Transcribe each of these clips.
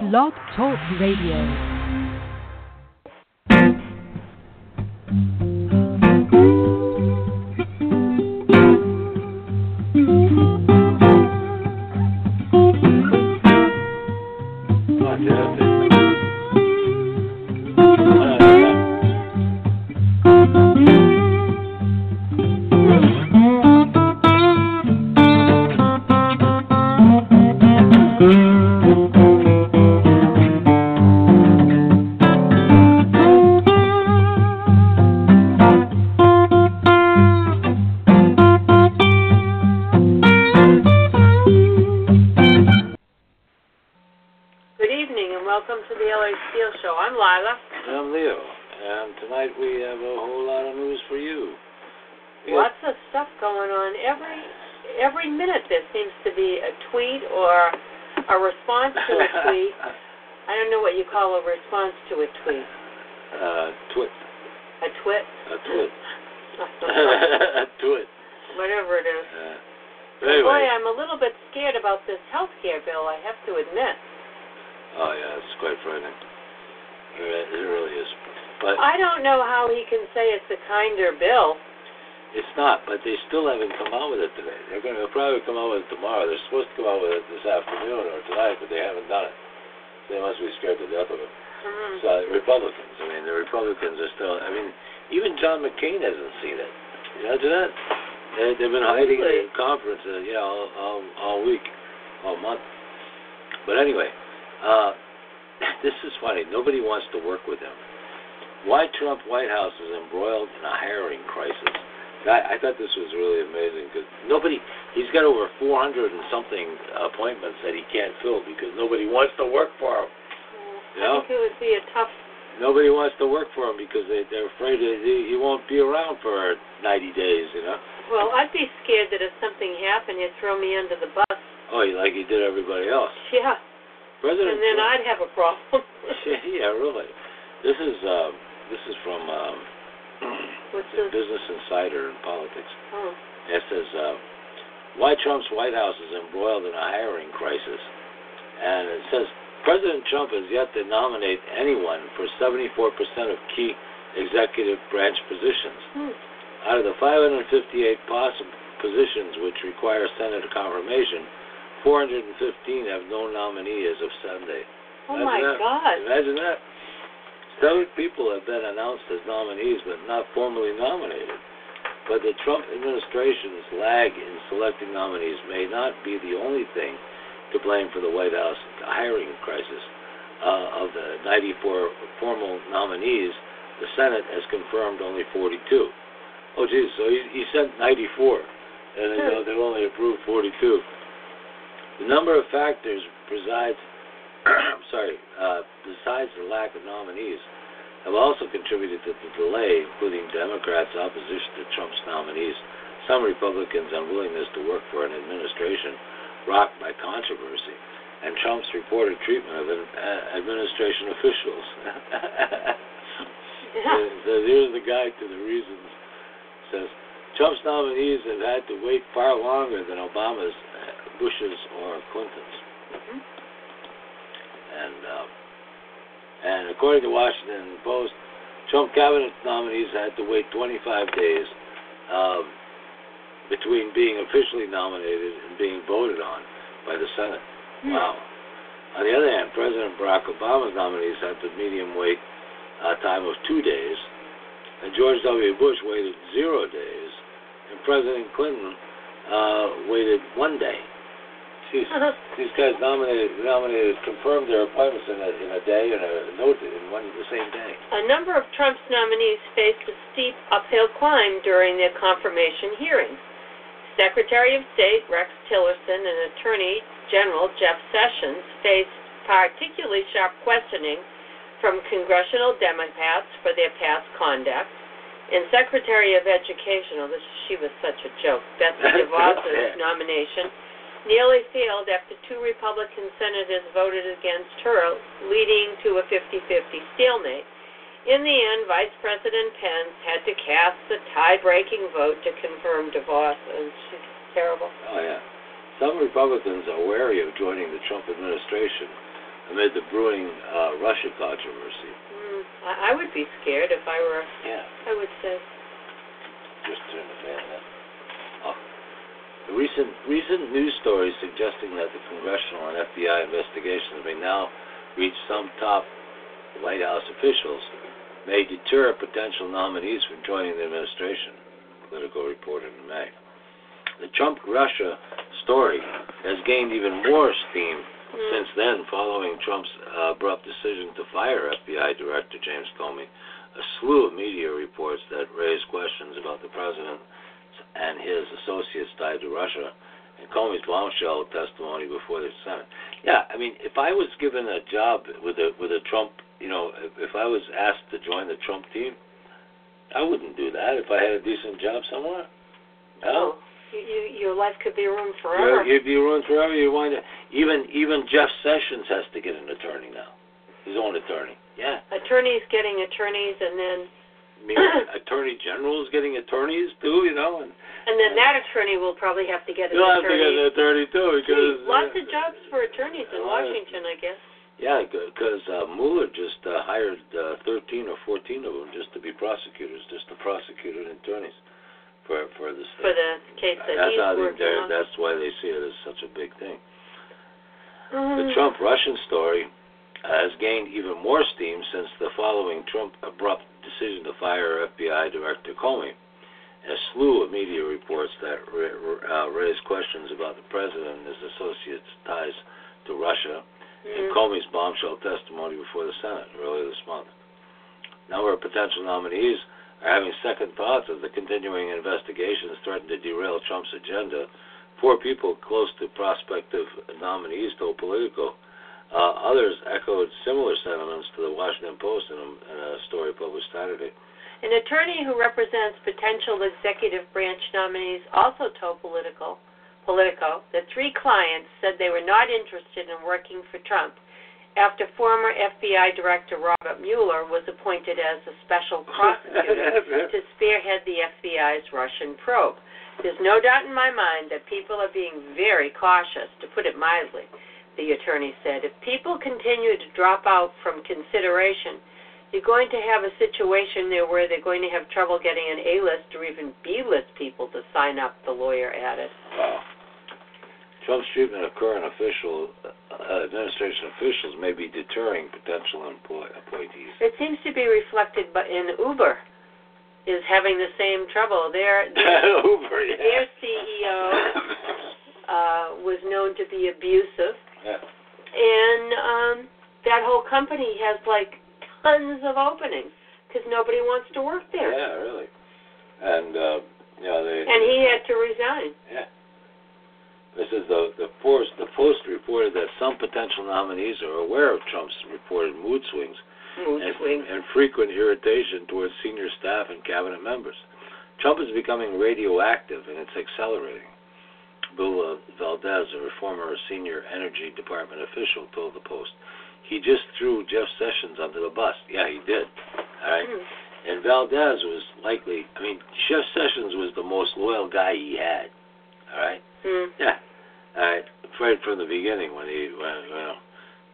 Blog Talk Radio. Still haven't come out with it today. They're going to probably come out with it tomorrow. They're supposed to come out with it this afternoon or tonight, but they haven't done it. They must be scared to death of it. Mhm. So Republicans, I mean, the Republicans are still. I mean, even John McCain hasn't seen it. You imagine that? They, they've been hiding Really? in conferences, you know, all, all, all week, all month. But anyway, uh, this is funny. Nobody wants to work with him. Why Trump White House is embroiled in a hiring crisis? I, I thought this was really amazing because nobody. He's got over 400 and something appointments that he can't fill because nobody wants to work for him. You know? I think it would be a tough. Nobody wants to work for him because they, they're afraid that he, he won't be around for 90 days, you know? Well, I'd be scared that if something happened, he'd throw me under the bus. Oh, like he did everybody else. Yeah, President and then Trump- I'd have a problem. yeah, really. This is um, this is from um, What's? Business Insider in politics. Oh, It says uh, why Trump's White House is embroiled in a hiring crisis, and it says President Trump has yet to nominate anyone for 74% of key executive branch positions. hmm. Out of the 558 possible positions which require Senate confirmation, 415 have no nominee as of Sunday. oh my that. God. Imagine that. Seven people have been announced as nominees but not formally nominated. But the Trump administration's lag in selecting nominees may not be the only thing to blame for the White House hiring crisis. Uh, of the 94 formal nominees, the Senate has confirmed only 42. Oh, geez, so he, he sent 94, and you know, they've only approved 42. The number of factors presides sorry, uh, besides the lack of nominees, have also contributed to the delay, including Democrats' opposition to Trump's nominees, some Republicans' unwillingness to work for an administration rocked by controversy, and Trump's reported treatment of uh, administration officials. So here's the guide to the reasons. says Trump's nominees have had to wait far longer than Obama's, uh, Bush's, or Clinton's. Mhm. And uh, and according to Washington Post, Trump cabinet nominees had to wait 25 days um, between being officially nominated and being voted on by the Senate. Hmm. Wow. On the other hand, President Barack Obama's nominees had the medium wait uh, time of two days, and George W. Bush waited zero days, and President Clinton uh, waited one day. Jeez. These guys nominated, nominated, confirmed their appointments in a, in a day and a note in one the same day. A number of Trump's nominees faced a steep uphill climb during their confirmation hearings. Secretary of State Rex Tillerson and Attorney General Jeff Sessions faced particularly sharp questioning from congressional Democrats for their past conduct. And Secretary of Education, oh, this, she was such a joke, Betsy DeVos's nomination nearly failed after two Republican senators voted against her, leading to a 50 50 stalemate. In the end, Vice President Pence had to cast the tie breaking vote to confirm DeVos, and she's terrible. Oh, yeah. Some Republicans are wary of joining the Trump administration amid the brewing uh, Russia controversy. Mm, I, I would be scared if I were. Yeah. I would say. Just turn the fan. Oh. The recent recent news stories suggesting that the congressional and FBI investigations may now reach some top White House officials may deter potential nominees from joining the administration. Politico reported in May. The Trump Russia story has gained even more steam Mm. since then, following Trump's uh, abrupt decision to fire FBI Director James Comey, a slew of media reports that raised questions about the president and his associates tied to Russia, and Comey's bombshell testimony before the Senate. Yeah, I mean, if I was given a job with a with a Trump, you know, if, if I was asked to join the Trump team, I wouldn't do that if I had a decent job somewhere. No. Oh, you, you, your life could be ruined You're, forever. you'd be ruined forever. You wind up, even even Jeff Sessions has to get an attorney now, his own attorney. Yeah, Attorneys getting attorneys, and then I mean, attorney general is getting attorneys too, you know, and and then that attorney will probably have to get an you'll have to get attorney. an attorney too because Gee, lots uh, of jobs for attorneys in uh, Washington, I guess. Yeah, because uh, Mueller just uh, hired uh, 13 or 14 of them just to be prosecutors, just to prosecute and attorneys for for this For the case that that's he's how working on. that's why they see it as such a big thing. The Mm. Trump Russian story has gained even more steam since the following Trump abrupt decision to fire FBI Director Comey. A slew of media reports that ra- uh, raised questions about the president and his associates' ties to Russia, and Mm. Comey's bombshell testimony before the Senate earlier this month. A number of potential nominees are having second thoughts as the continuing investigations threaten to derail Trump's agenda. Four people close to prospective nominees told Politico. Uh, others echoed similar sentiments to the Washington Post in a, in a story published Saturday. An attorney who represents potential executive branch nominees also told Politico, Politico that three clients said they were not interested in working for Trump after former FBI Director Robert Mueller was appointed as a special prosecutor to spearhead the FBI's Russian probe. There's no doubt in my mind that people are being very cautious, to put it mildly, the attorney said. If people continue to drop out from consideration, you're going to have a situation there where they're going to have trouble getting an A list or even B list people to sign up, the lawyer added. Wow. Trump's treatment of current official uh, administration officials may be deterring potential employ- appointees. It seems to be reflected in Uber is having the same trouble. Their their, Uber, yeah. their CEO uh, was known to be abusive, yeah. and um, that whole company has like tons of openings because nobody wants to work there. Yeah, really. And uh, you know they. And he had to resign. Yeah. This is the the Post. The Post reported that some potential nominees are aware of Trump's reported mood swings Mood and, swings. and frequent irritation towards senior staff and cabinet members. Trump is becoming radioactive, and it's accelerating. Uh, Valdez, a former senior Energy Department official, told the Post. He just threw Jeff Sessions under the bus. Yeah, he did. All right. Hmm. And Valdez was likely, I mean, Jeff Sessions was the most loyal guy he had. All right? Hmm. Yeah. All right. Right from the beginning when he, when, you know.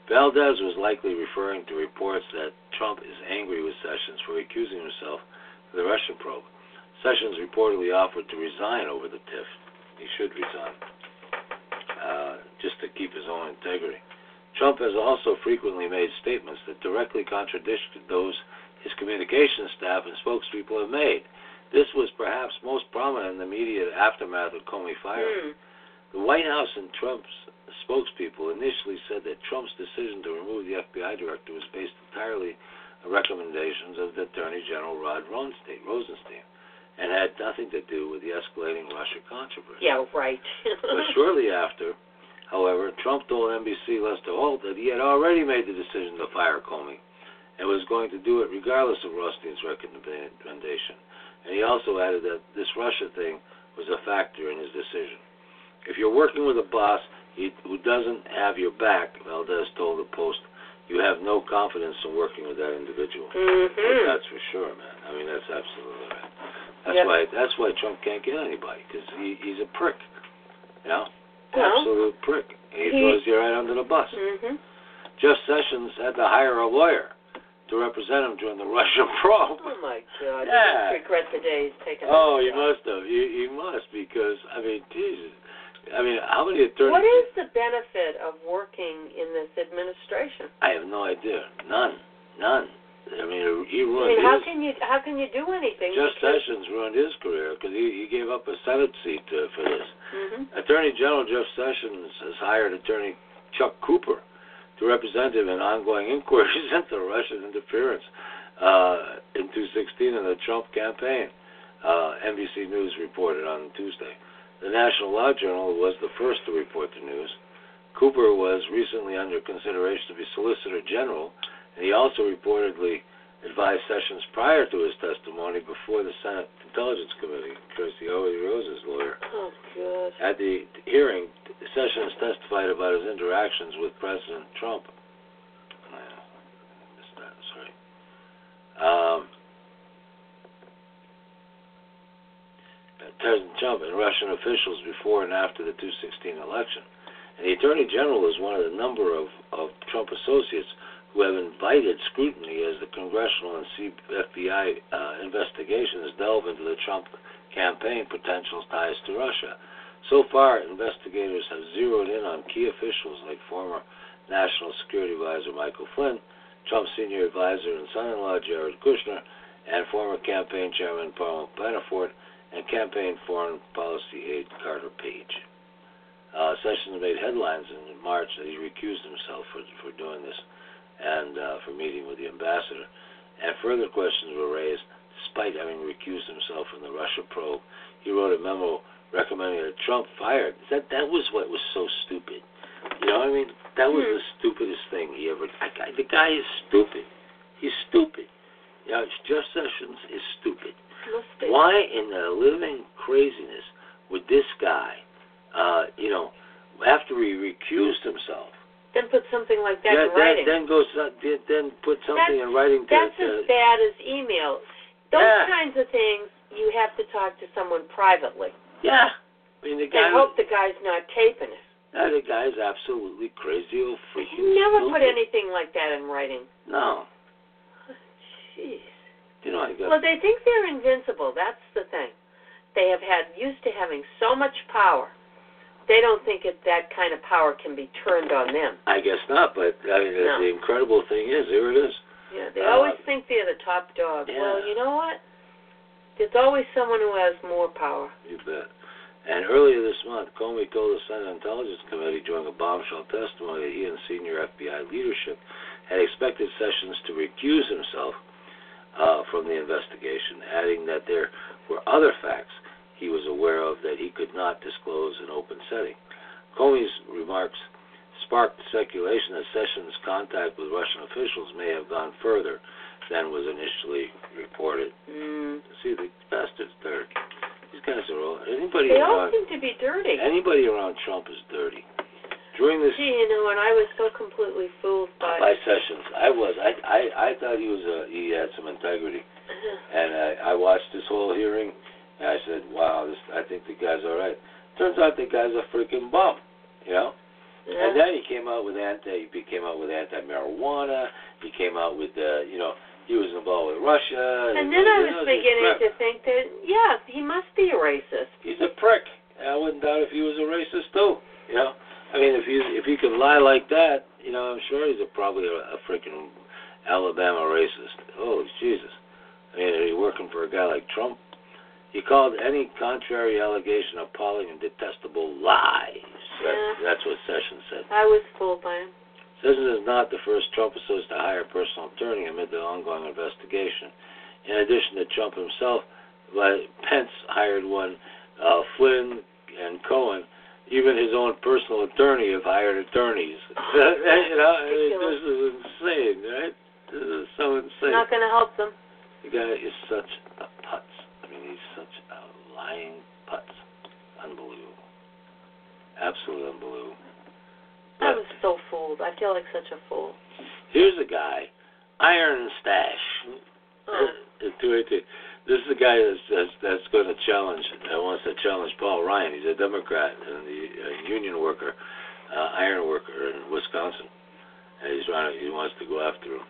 Valdez was likely referring to reports that Trump is angry with Sessions for accusing himself of the Russian probe. Sessions reportedly offered to resign over the tiff. He should resign, uh, just to keep his own integrity. Trump has also frequently made statements that directly contradicted those his communications staff and spokespeople have made. This was perhaps most prominent in the immediate aftermath of Comey firing. Hmm. The White House and Trump's spokespeople initially said that Trump's decision to remove the FBI director was based entirely on recommendations of the Attorney General Rod Rosenstein and had nothing to do with the escalating Russia controversy. Yeah, right. But shortly after, however, Trump told NBC Lester Holt that he had already made the decision to fire Comey and was going to do it regardless of Rothstein's recommendation. And he also added that this Russia thing was a factor in his decision. If you're working with a boss who doesn't have your back, Valdez told the Post, you have no confidence in working with that individual. hmm But that's for sure, man. I mean, that's absolutely right. That's Yep. why. That's why Trump can't get anybody because he, he's a prick. You know, Well, absolute prick. He, he- throws you right under the bus. hmm Jeff Sessions had to hire a lawyer to represent him during the Russian probe. Oh my God! Yeah. You regret the day he's taken. Oh, you must have. You, you must because I mean, Jesus. I mean, how many attorneys? What is the benefit of working in this administration? I have no idea. None. None. I mean, he ruined. I mean, how his. can you how can you do anything? Jeff Sessions ruined his career because he, he gave up a Senate seat uh, for this. hmm Attorney General Jeff Sessions has hired attorney Chuck Cooper to represent him in ongoing inquiries into Russian interference uh, in 2016 in the Trump campaign. Uh, NBC News reported on Tuesday. The National Law Journal was the first to report the news. Cooper was recently under consideration to be Solicitor General, and he also reportedly advised Sessions prior to his testimony before the Senate Intelligence Committee, Kirstie Hoey Rose's lawyer. Oh God. At the hearing, Sessions testified about his interactions with President Trump. Yeah, sorry. Um, President Trump and Russian officials before and after the 2016 election. And the Attorney General is one of the number of, of Trump associates who have invited scrutiny as the congressional and FBI uh, investigations delve into the Trump campaign potential ties to Russia. So far, investigators have zeroed in on key officials like former National Security Advisor Michael Flynn, Trump's senior advisor and son-in-law Jared Kushner, and former campaign chairman Paul Manafort, and campaign foreign policy aide Carter Page. Uh, Sessions made headlines in March that he recused himself for, for doing this and uh, for meeting with the ambassador. And further questions were raised despite having recused himself from the Russia probe. He wrote a memo recommending that Trump fired. That that was what was so stupid. You know what I mean? That was Hmm. the stupidest thing he ever. I, I, the guy is stupid. He's stupid. You know, Jeff Sessions is stupid. Must be. Why in the living craziness would this guy, uh, you know, after he recused himself, Then put something like that then, in writing. then, then goes then, then put something in writing to, That's as bad as email. Those Yeah. kinds of things you have to talk to someone privately yeah. I mean the guy. and hope the guy's not taping it. uh, the guy's absolutely crazy He freaking. never put anything like that in writing. No. Jeez. You know I got. Well, they think they're invincible. That's the thing. They have had used to having so much power. They don't think it, that kind of power can be turned on them. I guess not, but I mean, No. the incredible thing is, here it is. Yeah, they Uh, always think they're the top dog. yeah. Well, you know what? There's always someone who has more power. You bet. And earlier this month, Comey told the Senate Intelligence Committee during a bombshell testimony that he and senior FBI leadership had expected Sessions to recuse himself uh, from the investigation, adding that there were other facts not disclose in open setting. Comey's remarks sparked speculation that Sessions' contact with Russian officials may have gone further than was initially reported. Mm. See, the bastard's dirty. These guys are all. Anybody They all around seem to be dirty. anybody around Trump is dirty. During this Gee, you know, and I was so completely fooled by. by Sessions, I was. I I I thought he was a he had some integrity, and I I watched this whole hearing, and I said, wow, this I think the guy's all right. Turns out the guy's a freaking bum, you know. Yeah. And then he came out with anti. He came out with anti-marijuana. He came out with uh, you know he was involved with Russia. And then I was beginning to think that, yeah, he must be a racist. he's a prick. And I wouldn't doubt if he was a racist too. You know, I mean, if he if he can lie like that, you know, I'm sure he's a, probably a, a freaking Alabama racist. Oh Jesus! I mean, are you working for a guy like Trump? He called any contrary allegation appalling and detestable lies. That, Yeah. That's what Sessions said. I was fooled by him. Sessions is not the first Trump associate to hire a personal attorney amid the ongoing investigation. In addition to Trump himself, Pence hired one, uh, Flynn and Cohen. Even his own personal attorney have hired attorneys. you know, this is insane, right? This is so insane. Not going to help them. The guy is such a putz. I mean, he's such a lying putz. Unbelievable. Absolutely unbelievable. I was so fooled. I feel like such a fool. here's a guy, Iron Stache. Oh. To it, to- This is the guy that's that's, that's going to challenge. That wants to challenge Paul Ryan. He's a Democrat and the uh, union worker, uh, iron worker in Wisconsin, and he's trying he wants to go after him.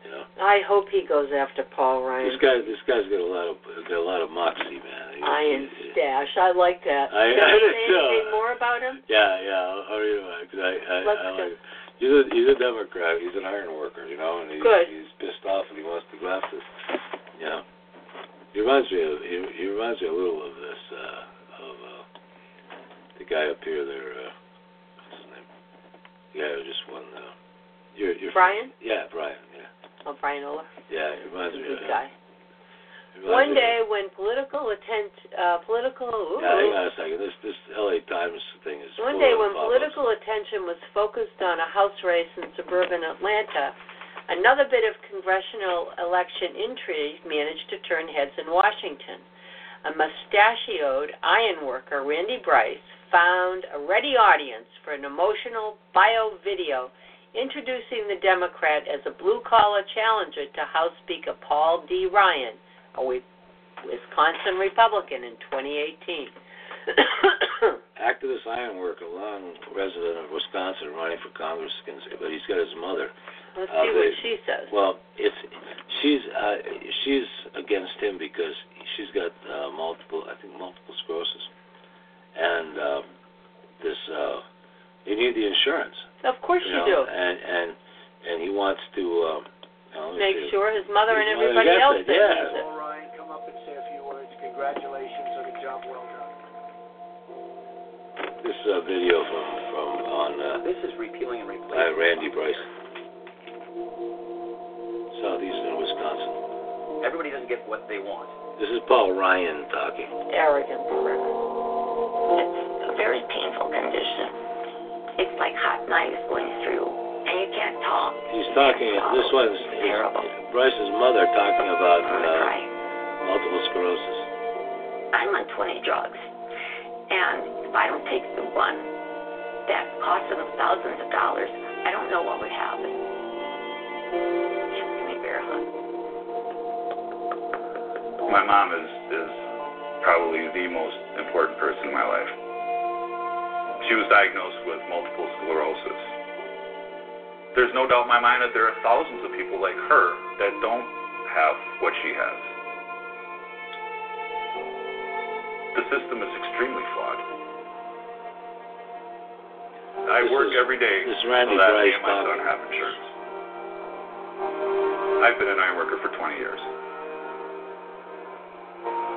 You know, I hope he goes after Paul Ryan. this guy, this guy's got a lot of, got a lot of moxie, man. He- Iron he- Stash. I like that. I- Can I you say too. anything more about him? Yeah, yeah. I'll, I'll read him because I, I, Let's I like. He's a he's a Democrat. He's an iron worker, you know, and he, Good. he's pissed off and he wants to go after. You know, he reminds me of he, he reminds me a little of this uh, of uh, the guy up here there. Uh, what's his name? The guy who just won. Uh, your your Brian? Yeah, Brian. Oh, Brian Oler. yeah. He reminds He's me. good of, guy. he reminds One day when political attent, uh, political, ooh, Yeah, hang on a second. This this L.A. Times thing is. one day when political attention was focused on a House race in suburban Atlanta, another bit of congressional election intrigue managed to turn heads in Washington. A mustachioed iron worker, Randy Bryce, found a ready audience for an emotional bio video introducing the Democrat as a blue collar challenger to House Speaker Paul D. Ryan, a Wisconsin Republican in 2018. activist iron worker, long resident of Wisconsin, running for Congress, but he's got his mother. Let's Uh, see what she says. Well, it's she's uh, she's against him because she's got uh, multiple, I think, multiple sclerosis, and uh, this uh, you need the insurance. Of course you you know, do. And and and he wants to um, uh, let me Make see. sure his mother and His mother everybody gets else it, that yeah. needs it. Ryan, come up and say a few words. Congratulations on a job well done. this uh, video from from on uh, This is repealing and by replacing. Randy Bryce, southeastern Wisconsin. Everybody doesn't get what they want. This is Paul Ryan talking. Arrogant record. It's a very painful condition. It's like hot knives going through, and you can't talk. He's talking. can't. This one's It's terrible. Bryce's mother talking about uh, multiple sclerosis. I'm on 20 drugs, and if I don't take the one that costs them thousands of dollars, I don't know what would happen. Just give me a bear hug. My mom is is probably the most important person in my life. She was diagnosed with multiple sclerosis. There's no doubt in my mind that there are thousands of people like her that don't have what she has. The system is extremely flawed. I This work is- every day so that Bryce and my son have insurance. I've been an iron worker for 20 years.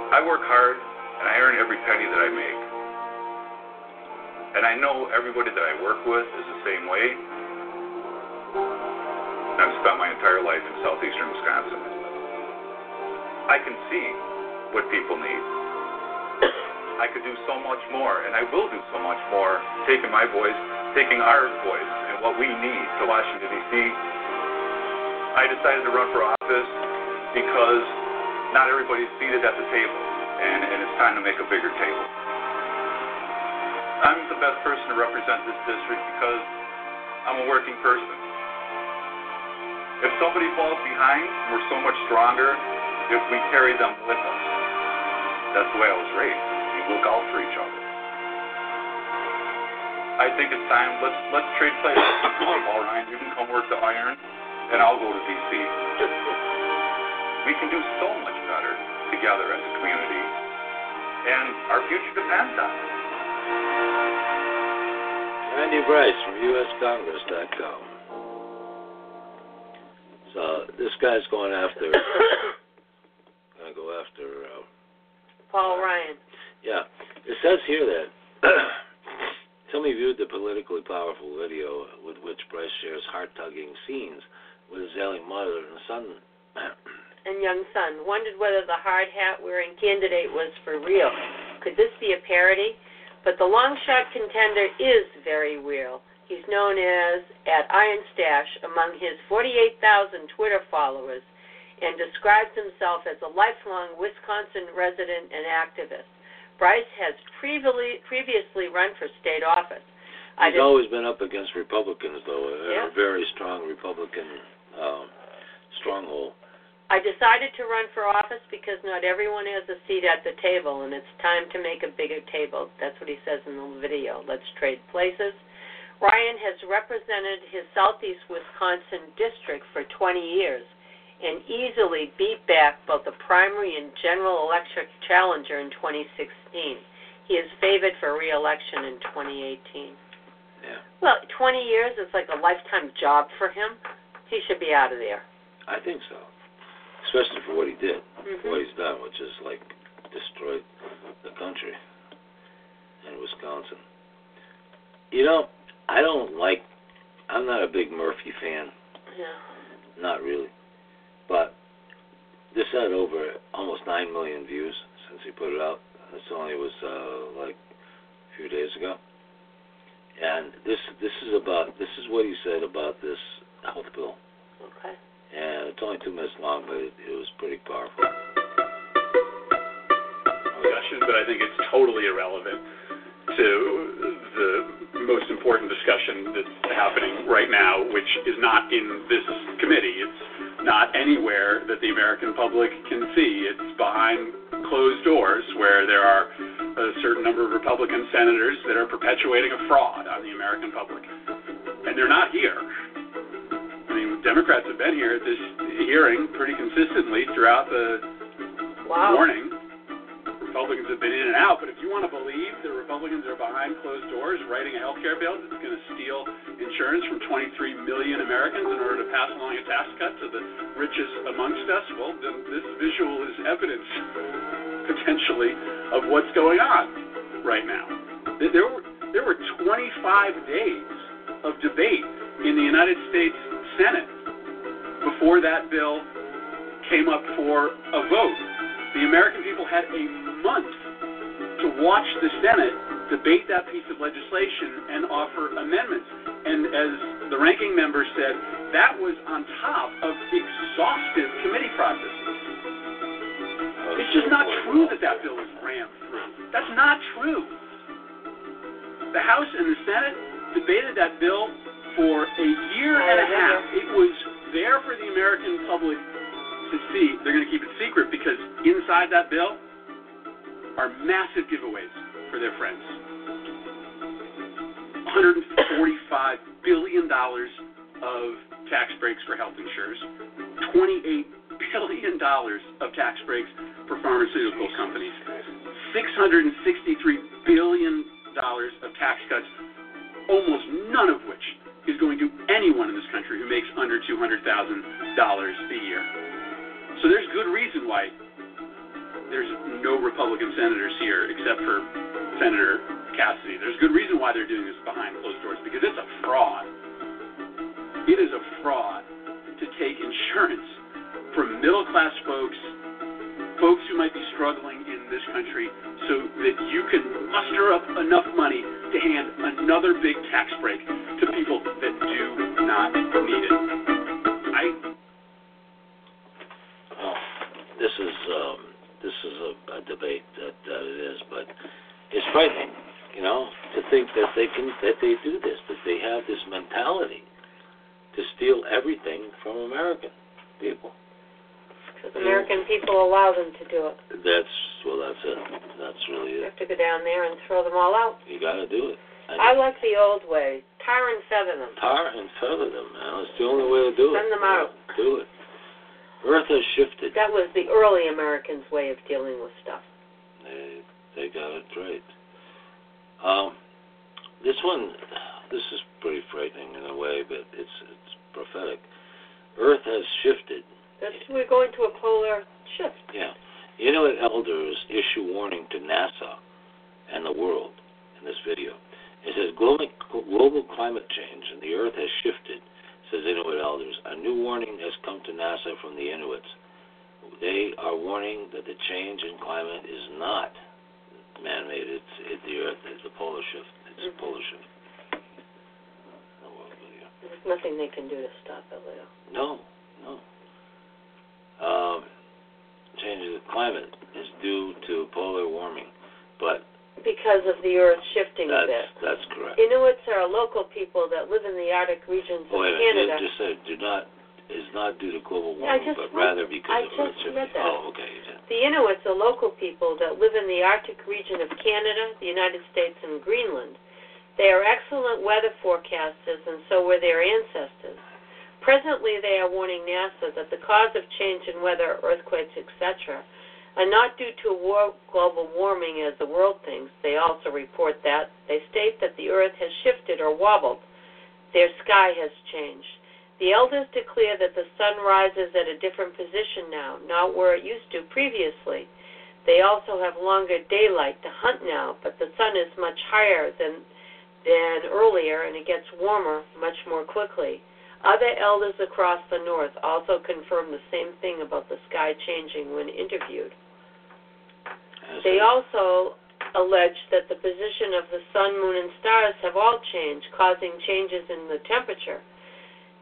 I work hard and I earn every penny that I make. And I know everybody that I work with is the same way. I've spent my entire life in southeastern Wisconsin. I can see what people need. I could do so much more, and I will do so much more, taking my voice, taking our voice, and what we need to Washington, D.C. I decided to run for office because not everybody's seated at the table, and, and it's time to make a bigger table. I'm the best person to represent this district because I'm a working person. If somebody falls behind, we're so much stronger if we carry them with us. That's the way I was raised. We look out for each other. I think it's time. Let's let's trade places. All right, you can come work the iron, and I'll go to DC. We can do so much better together as a community, and our future depends on it. Randy Bryce from USCongress.com. So this guy's going after, gonna go after. Uh, Paul Ryan. yeah, it says here that somebody viewed the politically powerful video with which Bryce shares heart-tugging scenes with his ailing mother and son. and young son wondered whether the hard hat wearing candidate was for real. Could this be a parody? But the long shot contender is very real. He's known as at Iron Stache among his 48,000 Twitter followers and describes himself as a lifelong Wisconsin resident and activist. Bryce has previously previously run for state office. He's always been up against Republicans, though, a, Yeah. a very strong Republican um, stronghold. I decided to run for office because not everyone has a seat at the table, and it's time to make a bigger table. That's what he says in the video. Let's trade places. Ryan has represented his Southeast Wisconsin district for 20 years and easily beat back both the primary and general election challenger in 2016. He is favored for re-election in 2018. Yeah. Well, 20 years is like a lifetime job for him. He should be out of there. I think so. Especially for what he did, Mhm. for what he's done, which is like destroyed the country and Wisconsin. You know, I don't like. I'm not a big Murphy fan. Yeah. Not really. But this had over almost nine million views since he put it out. This only was uh, like a few days ago. And this this is about this is what he said about this health bill. Okay. And it's only two minutes long, but it, it was pretty powerful. Oh discussion, but I think it's totally irrelevant to the most important discussion that's happening right now, which is not in this committee. It's not anywhere that the American public can see. It's behind closed doors where there are a certain number of Republican senators that are perpetuating a fraud on the American public. And they're not here. I mean, Democrats have been here at this hearing pretty consistently throughout the Wow. morning. Republicans have been in and out, but if you want to believe the Republicans are behind closed doors writing a health care bill that's going to steal insurance from 23 million Americans in order to pass along a tax cut to the richest amongst us, well, then this visual is evidence, potentially, of what's going on right now. There- There were, there were 25 days of debate in the United States Senate before that bill came up for a vote. The American people had a month to watch the Senate debate that piece of legislation and offer amendments. And as the ranking member said, that was on top of exhaustive committee processes. It's just not true that that bill was rammed through. That's not true. The House and the Senate debated that bill for a year and a half. It was there for the American public to see. They're going to keep it secret because inside that bill are massive giveaways for their friends. $145 billion of tax breaks for health insurers, $28 billion of tax breaks for pharmaceutical companies, $663 billion of tax cuts, almost none of which is going to anyone in this country who makes under $200,000 a year. So there's good reason why there's no Republican senators here except for Senator Cassidy. There's good reason why they're doing this behind closed doors because it's a fraud. It is a fraud to take insurance from middle class folks, folks who might be struggling in this country, so that you can muster up enough money to hand another big tax break to people that do not need it. I Well, this is um, this is a, a debate that, that it is, but it's frightening, you know, to think that they can that they do this, that they have this mentality to steal everything from American people. Because American people allow them to do it. That's well, that's it. That's really You it. have to go down there and throw them all out. You got to do it. I like the old way. Tar and feather them. tar and feather them, man. It's the only way to do it. Send them out. Do it. Earth has shifted. That was the early Americans' way of dealing with stuff. They they got it right. Um, this one, this is pretty frightening in a way, but it's it's prophetic. Earth has shifted. That's, we're going to a polar shift. Yeah, Inuit elders issue warning to NASA and the world in this video. It says global global climate change and the Earth has shifted. Says Inuit elders. A new warning has come to NASA from the Inuits. They are warning that the change in climate is not man-made. It's it, the Earth. It's a polar shift. It's a polar shift. The world video. There's nothing they can do to stop it, Leo. No, no. Um, change of climate is due to polar warming, but Because of the Earth shifting a bit. that's correct. Inuits are a local people that live in the Arctic regions Oh, of wait Canada. Just said do not is not due to global warming, just but read- rather because I of Earth shifting. Oh, okay. The Inuits are local people that live in the Arctic region of Canada, the United States, and Greenland. They are excellent weather forecasters, and so were their ancestors. Presently, they are warning NASA that the cause of change in weather, earthquakes, etc., are not due to war, global warming as the world thinks. They also report that they state that the Earth has shifted or wobbled. Their sky has changed. The elders declare that the sun rises at a different position now, not where it used to previously. They also have longer daylight to hunt now, but the sun is much higher than than earlier and it gets warmer much more quickly. Other elders across the north also confirm the same thing about the sky changing when interviewed. They also allege that the position of the sun, moon, and stars have all changed, causing changes in the temperature.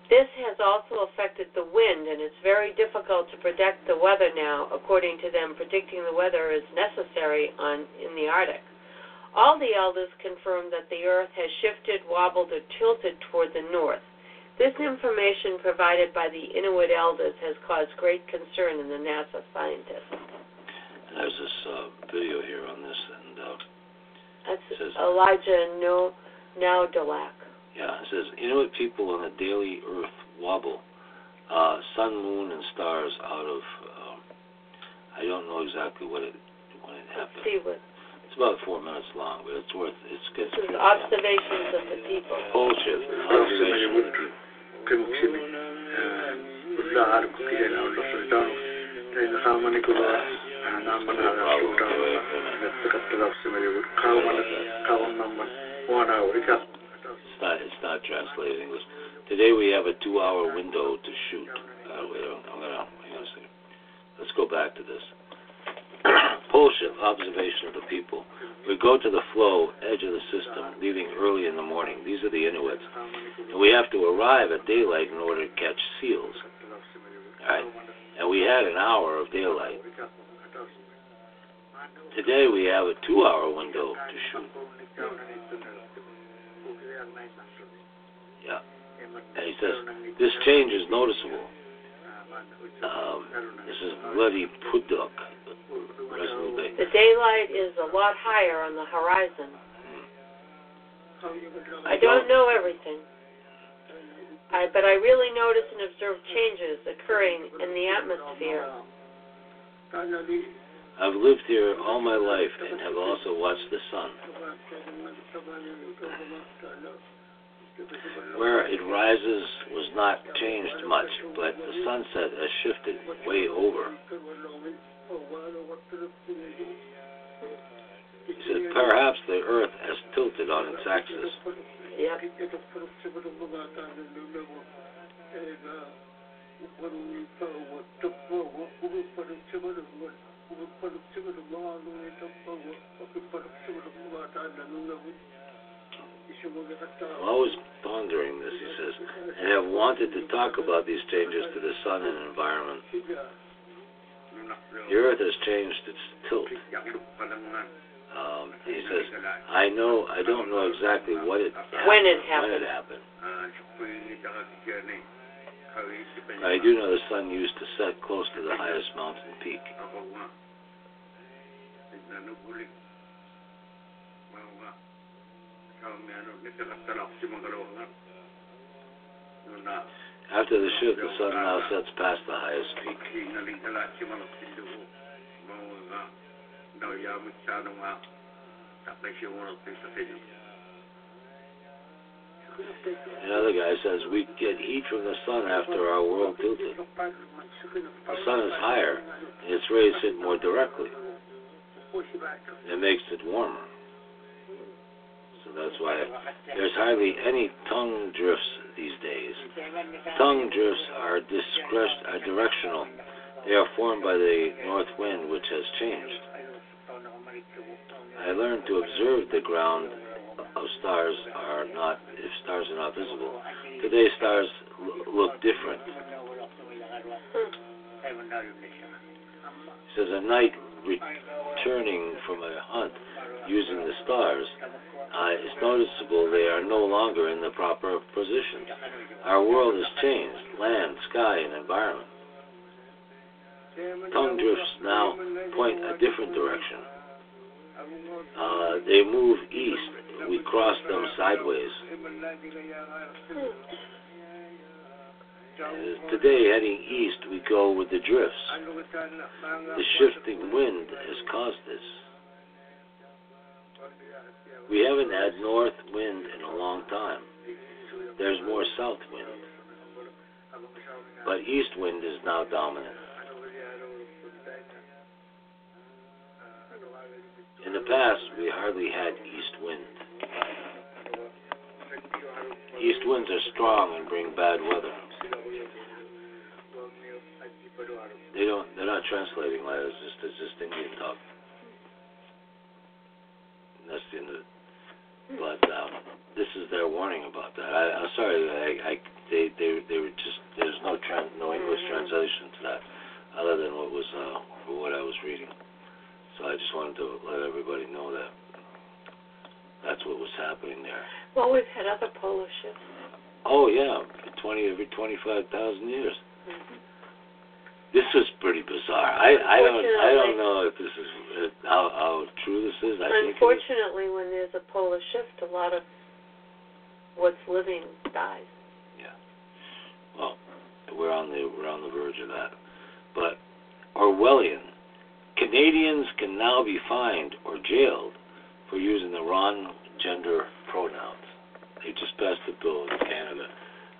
This has also affected the wind, and it's very difficult to predict the weather now. According to them, predicting the weather is necessary on in the Arctic. All the elders confirm that the Earth has shifted, wobbled, or tilted toward the north. This information provided by the Inuit elders has caused great concern in the NASA scientists. And there's this uh, video here on this, and uh, That's Says- Elijah no Naudalak. yeah, it says Inuit people on a daily Earth wobble, uh, sun, moon, and stars out of. Um, I don't know exactly what it when it Let's happened. see what It's about four minutes long, but it's worth. It's good. this is observations of the people. Pole shift. Of the people. Naman Wana urika It's not. It's not translated English. Today we have a two-hour window to shoot. Uh, wait, I'm gonna. Let's go back to this. Observation of the people. We go to the floe edge of the system, leaving early in the morning. These are the Inuits. And we have to arrive at daylight in order to catch seals. Alright? And we had an hour of daylight. Today we have a two hour window to shoot. Yeah. And he says, this change is noticeable. Um, this is Bloody Puduk. The daylight is a lot higher on the horizon. I don't know everything. I, but I really notice and observe changes occurring in the atmosphere. I've lived here all my life and have also watched the sun. Where it rises was not changed much, but the sunset has shifted way over. He said, perhaps the earth has tilted on its axis. I'm always pondering this, he says, and have wanted to talk about these changes to the sun and environment. The earth has changed its tilt. Um, he says, I know, I don't know exactly what it happened, When it When it happened. I do know the sun used to set close to the highest mountain peak. After the shift, the sun now sets past the highest peak. Another guy says we get heat from the sun after our world tilted. The sun is higher, and its rays hit more directly. It makes it warmer. So that's why there's hardly any tongue drifts these days. Tongue drifts are, discre- are directional. They are formed by the north wind, which has changed. I learned to observe the ground of stars are not, if stars are not visible. Today stars l- look different. He says a night returning from a hunt using the stars, uh, it's noticeable they are no longer in the proper position. Our world has changed, land, sky, and environment. Tongue drifts now point a different direction. Uh, they move east we cross them sideways. Uh, today, heading east, we go with the drifts. The shifting wind has caused this. We haven't had north wind in a long time. There's more south wind. But east wind is now dominant. In the past, we hardly had east wind. East winds are strong and bring bad weather. They don't. They're not translating letters. Just it's just Indian talk. And that's the end of it. But um, this is their warning about that. I, I'm sorry. I, I they they they were just there's no trans no English translation to that other than what was uh, what I was reading. So I just wanted to let everybody know that that's what was happening there. Well, we've had other polar shifts. Oh yeah, twenty every twenty five thousand years. Mm-hmm. This was pretty bizarre. I I don't I don't know if this is how how true this is. I think it is. Unfortunately, when there's a polar shift, a lot of what's living dies. Yeah. Well, we're on the we're on the verge of that. But Orwellian, Canadians can now be fined or jailed for using the wrong gender pronouns. They just passed a bill in Canada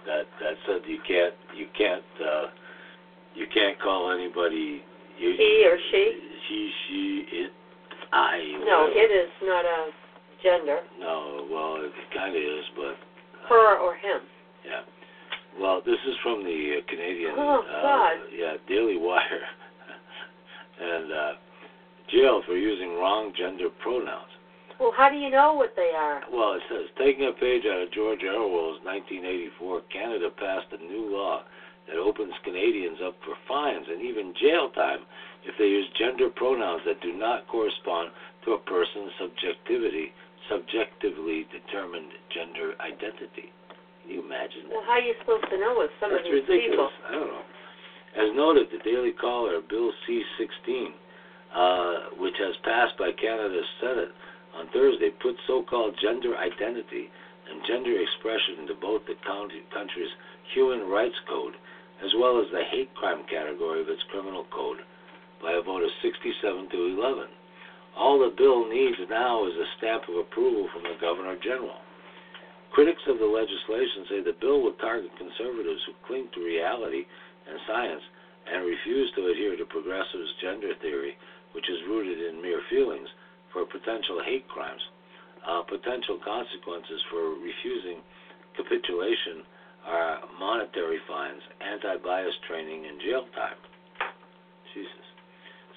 that that said you can't you can't uh, you can't call anybody you, He or she? He, she, it, I. No, whatever. it is not a gender. No, well, it kind of is, but Her or him. yeah. Well, this is from the uh, Canadian, Oh, uh, God. yeah, Daily Wire, and uh, jail for using wrong gender pronouns. Well, how do you know what they are? Well, it says taking a page out of George Orwell's 1984, Canada passed a new law that opens Canadians up for fines and even jail time if they use gender pronouns that do not correspond to a person's subjectivity, subjectively determined gender identity. Can you imagine that? Well, how are you supposed to know what some That's of these ridiculous. people? I don't know. As noted, the Daily Caller, Bill C-16, uh, which has passed by Canada's Senate on Thursday, put so-called gender identity and gender expression into both the country's Human Rights Code as well as the hate crime category of its criminal code by a vote of 67 to 11. All the bill needs now is a stamp of approval from the Governor General. Critics of the legislation say the bill will target conservatives who cling to reality and science and refuse to adhere to progressives' gender theory, which is rooted in mere feelings, for potential hate crimes. Uh, potential consequences for refusing capitulation are monetary fines, anti-bias training, and jail time. Jesus.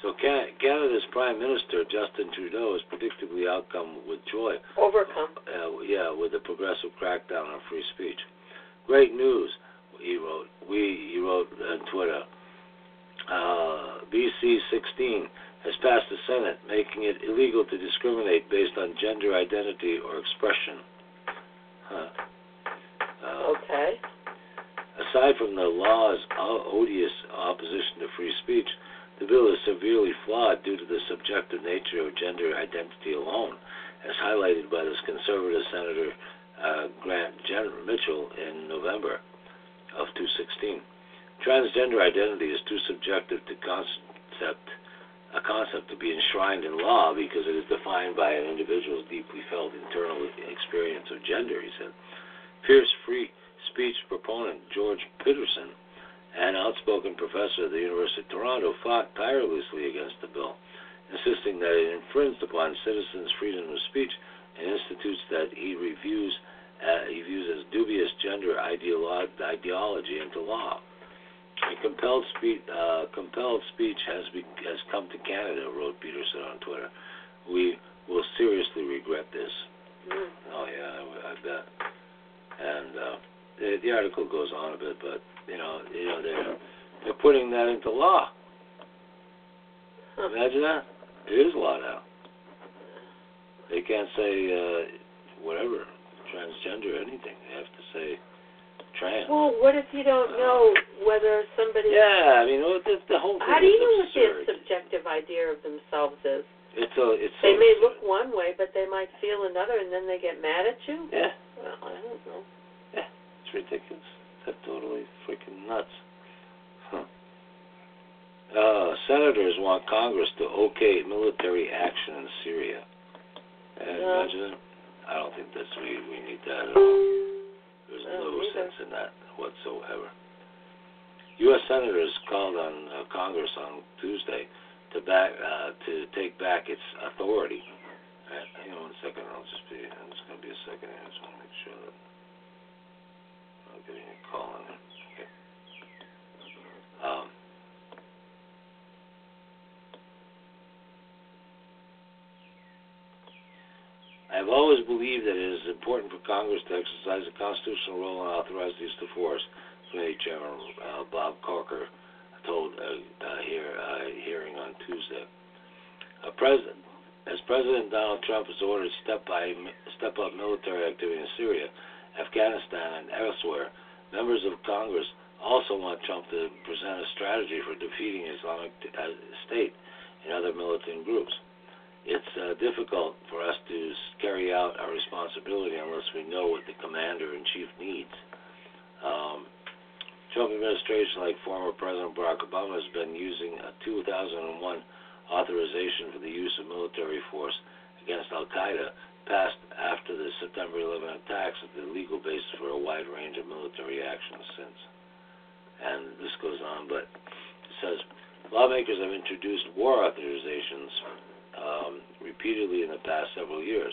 So Canada's Prime Minister Justin Trudeau has predictably outcome with joy Overcome. uh, yeah, with a progressive crackdown on free speech. Great news, he wrote. We, he wrote on Twitter. Uh, BC 16 has passed the Senate, making it illegal to discriminate based on gender identity or expression. Huh. Uh, Okay. Aside from the law's odious opposition to free speech, the bill is severely flawed due to the subjective nature of gender identity alone, as highlighted by this conservative Senator uh, Grant Gen- Mitchell in November of 2016. Transgender identity is too subjective to concept a concept to be enshrined in law because it is defined by an individual's deeply felt internal experience of gender, he said. Fierce free speech proponent George Peterson, an outspoken professor at the University of Toronto, fought tirelessly against the bill, insisting that it infringed upon citizens' freedom of speech and institutes that he reviews uh, he views as dubious gender ideolo- ideology into law. And compelled speech, uh, compelled speech has be- has come to Canada, wrote Peterson on Twitter. We will seriously regret this. Mm. Oh yeah, I, I bet. And uh, the, the article goes on a bit, but you know, you know, they're they're putting that into law. Huh. Imagine that. It is law now. They can't say uh, whatever transgender anything. They have to say trans. Well, what if you don't know whether somebody? yeah, I mean, well, the, the whole thing How do you know what their subjective idea of themselves is? It's a it's They so, may look one way, but they might feel another, and then they get mad at you. Yeah, Well, I don't know. Yeah, it's ridiculous. That's totally freaking nuts. Huh. Uh, senators want Congress to okay military action in Syria. And No. imagine. I don't think that's we we need that at all. There's no either. sense in that whatsoever. U.S. senators called on uh, Congress on Tuesday to back uh, to take back its authority. Uh, hang on one second. I'll just be. I'm just gonna be a second here. I just want to make sure that I'm getting a call on there. Okay. Um, have always believed that it is important for Congress to exercise a constitutional role and authorize the use of force. Committee Chairman uh, Bob Corker told a uh, uh, uh, hearing on Tuesday. President, as President Donald Trump has ordered step by step up military activity in Syria, Afghanistan, and elsewhere, members of Congress also want Trump to present a strategy for defeating Islamic uh, State and other militant groups. It's uh, difficult for us to carry out our responsibility unless we know what the commander in chief needs. Um, Trump administration, like former President Barack Obama, has been using a 2001 authorization for the use of military force against Al Qaeda, passed after the September 11 attacks, as the legal basis for a wide range of military actions since. And this goes on, but it says lawmakers have introduced war authorizations um, repeatedly in the past several years,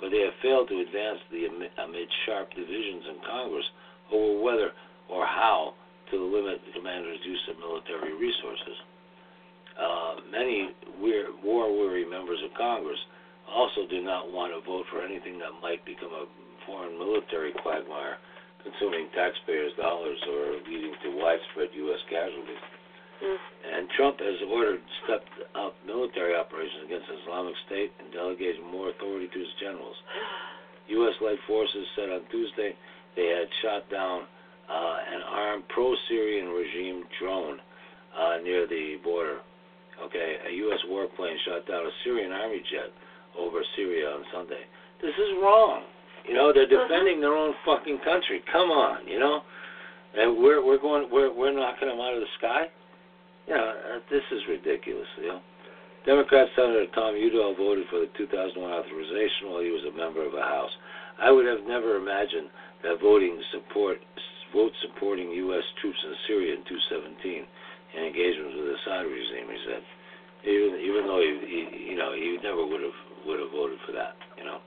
but they have failed to advance the amid sharp divisions in Congress over whether or how to limit the commander's use of military resources. Uh, many war-weary members of Congress also do not want to vote for anything that might become a foreign military quagmire, consuming taxpayers' dollars or leading to widespread U.S. casualties. Mm. And Trump has ordered stepped up military operations against Islamic State and delegated more authority to his generals. U.S. led forces said on Tuesday they had shot down uh, an armed pro-Syrian regime drone uh, near the border. Okay, a U.S. warplane shot down a Syrian army jet over Syria on Sunday. This is wrong. You know, they're defending their own fucking country. Come on, you know, and we're we're going we're we're knocking them out of the sky. Know, uh, this is ridiculous. You know, Democrat Senator Tom Udall voted for the 2001 authorization while he was a member of the House. I would have never imagined that voting support vote supporting U.S. troops in Syria in 2017 in engagements with the Assad regime. He said, even even though he, he you know he never would have would have voted for that. You know.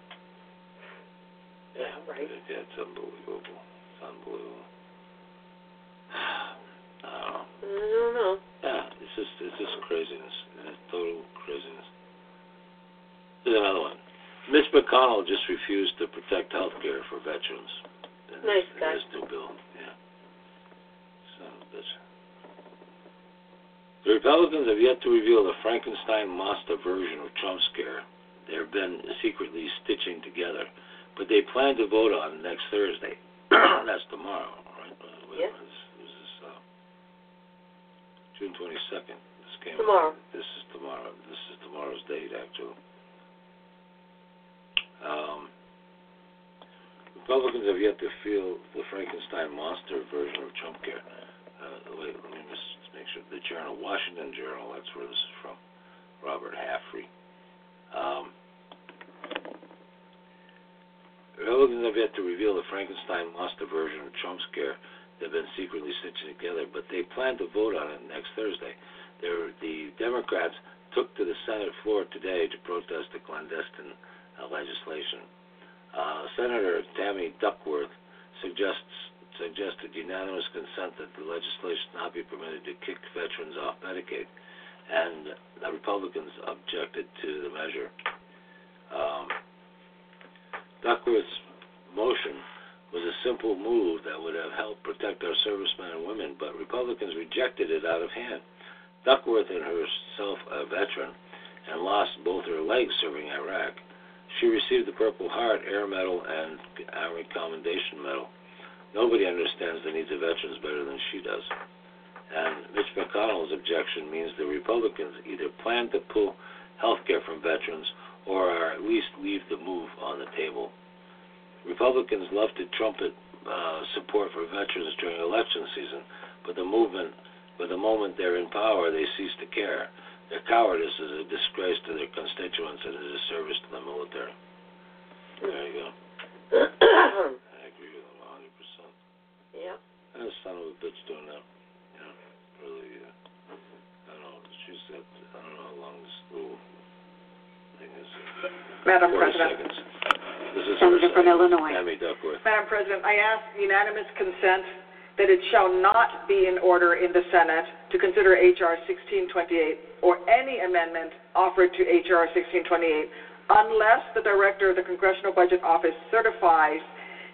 Yeah, right. Yeah, it's unbelievable. It's unbelievable. I don't know. I don't know. Yeah, it's just it's just craziness. It's total craziness. There's another one. Mitch McConnell just refused to protect health care for veterans. In Nice his, guy. In his new bill. Yeah. Son of a bitch. The Republicans have yet to reveal the Frankenstein monster version of Trump's scare they've been secretly stitching together, but they plan to vote on next Thursday. That's tomorrow, right? Uh, Yeah. This, this is uh, June 22nd. This came Tomorrow. This is tomorrow. This is tomorrow's date, actually. Um, Republicans have yet to feel the Frankenstein monster version of Trump care. Uh, wait, let me just make sure. The Journal, Washington Journal, that's where this is from. Robert Halfrey. Um, Republicans have yet to reveal the Frankenstein monster version of Trump's care they've been secretly stitching together, but they plan to vote on it next Thursday. They're, the Democrats took to the Senate floor today to protest the clandestine uh, legislation. Uh, Senator Tammy Duckworth suggests suggested unanimous consent that the legislation not be permitted to kick veterans off Medicaid, and the Republicans objected to the measure. Um, Duckworth's motion was a simple move that would have helped protect our servicemen and women, but Republicans rejected it out of hand. Duckworth and herself a veteran and lost both her legs serving Iraq. She received the Purple Heart, Air Medal, and Army Commendation Medal. Nobody understands the needs of veterans better than she does. And Mitch McConnell's objection means the Republicans either plan to pull health care from veterans or at least leave the move on the table. Republicans love to trumpet uh, support for veterans during election season, but the movement, but the moment they're in power, they cease to care. Their cowardice is a disgrace to their constituents and a disservice to the military. There you go. I agree with them 100. percent yep. And the son of a bitch doing that. You know, really. Uh, I don't know. She said, I don't know how long this little thing is. Madam President. seconds. This is Senator from. Illinois. Tammy Duckworth. Madam President, I ask unanimous consent that it shall not be in order in the Senate to consider H.R. 1628 or any amendment offered to H.R. 1628 unless the Director of the Congressional Budget Office certifies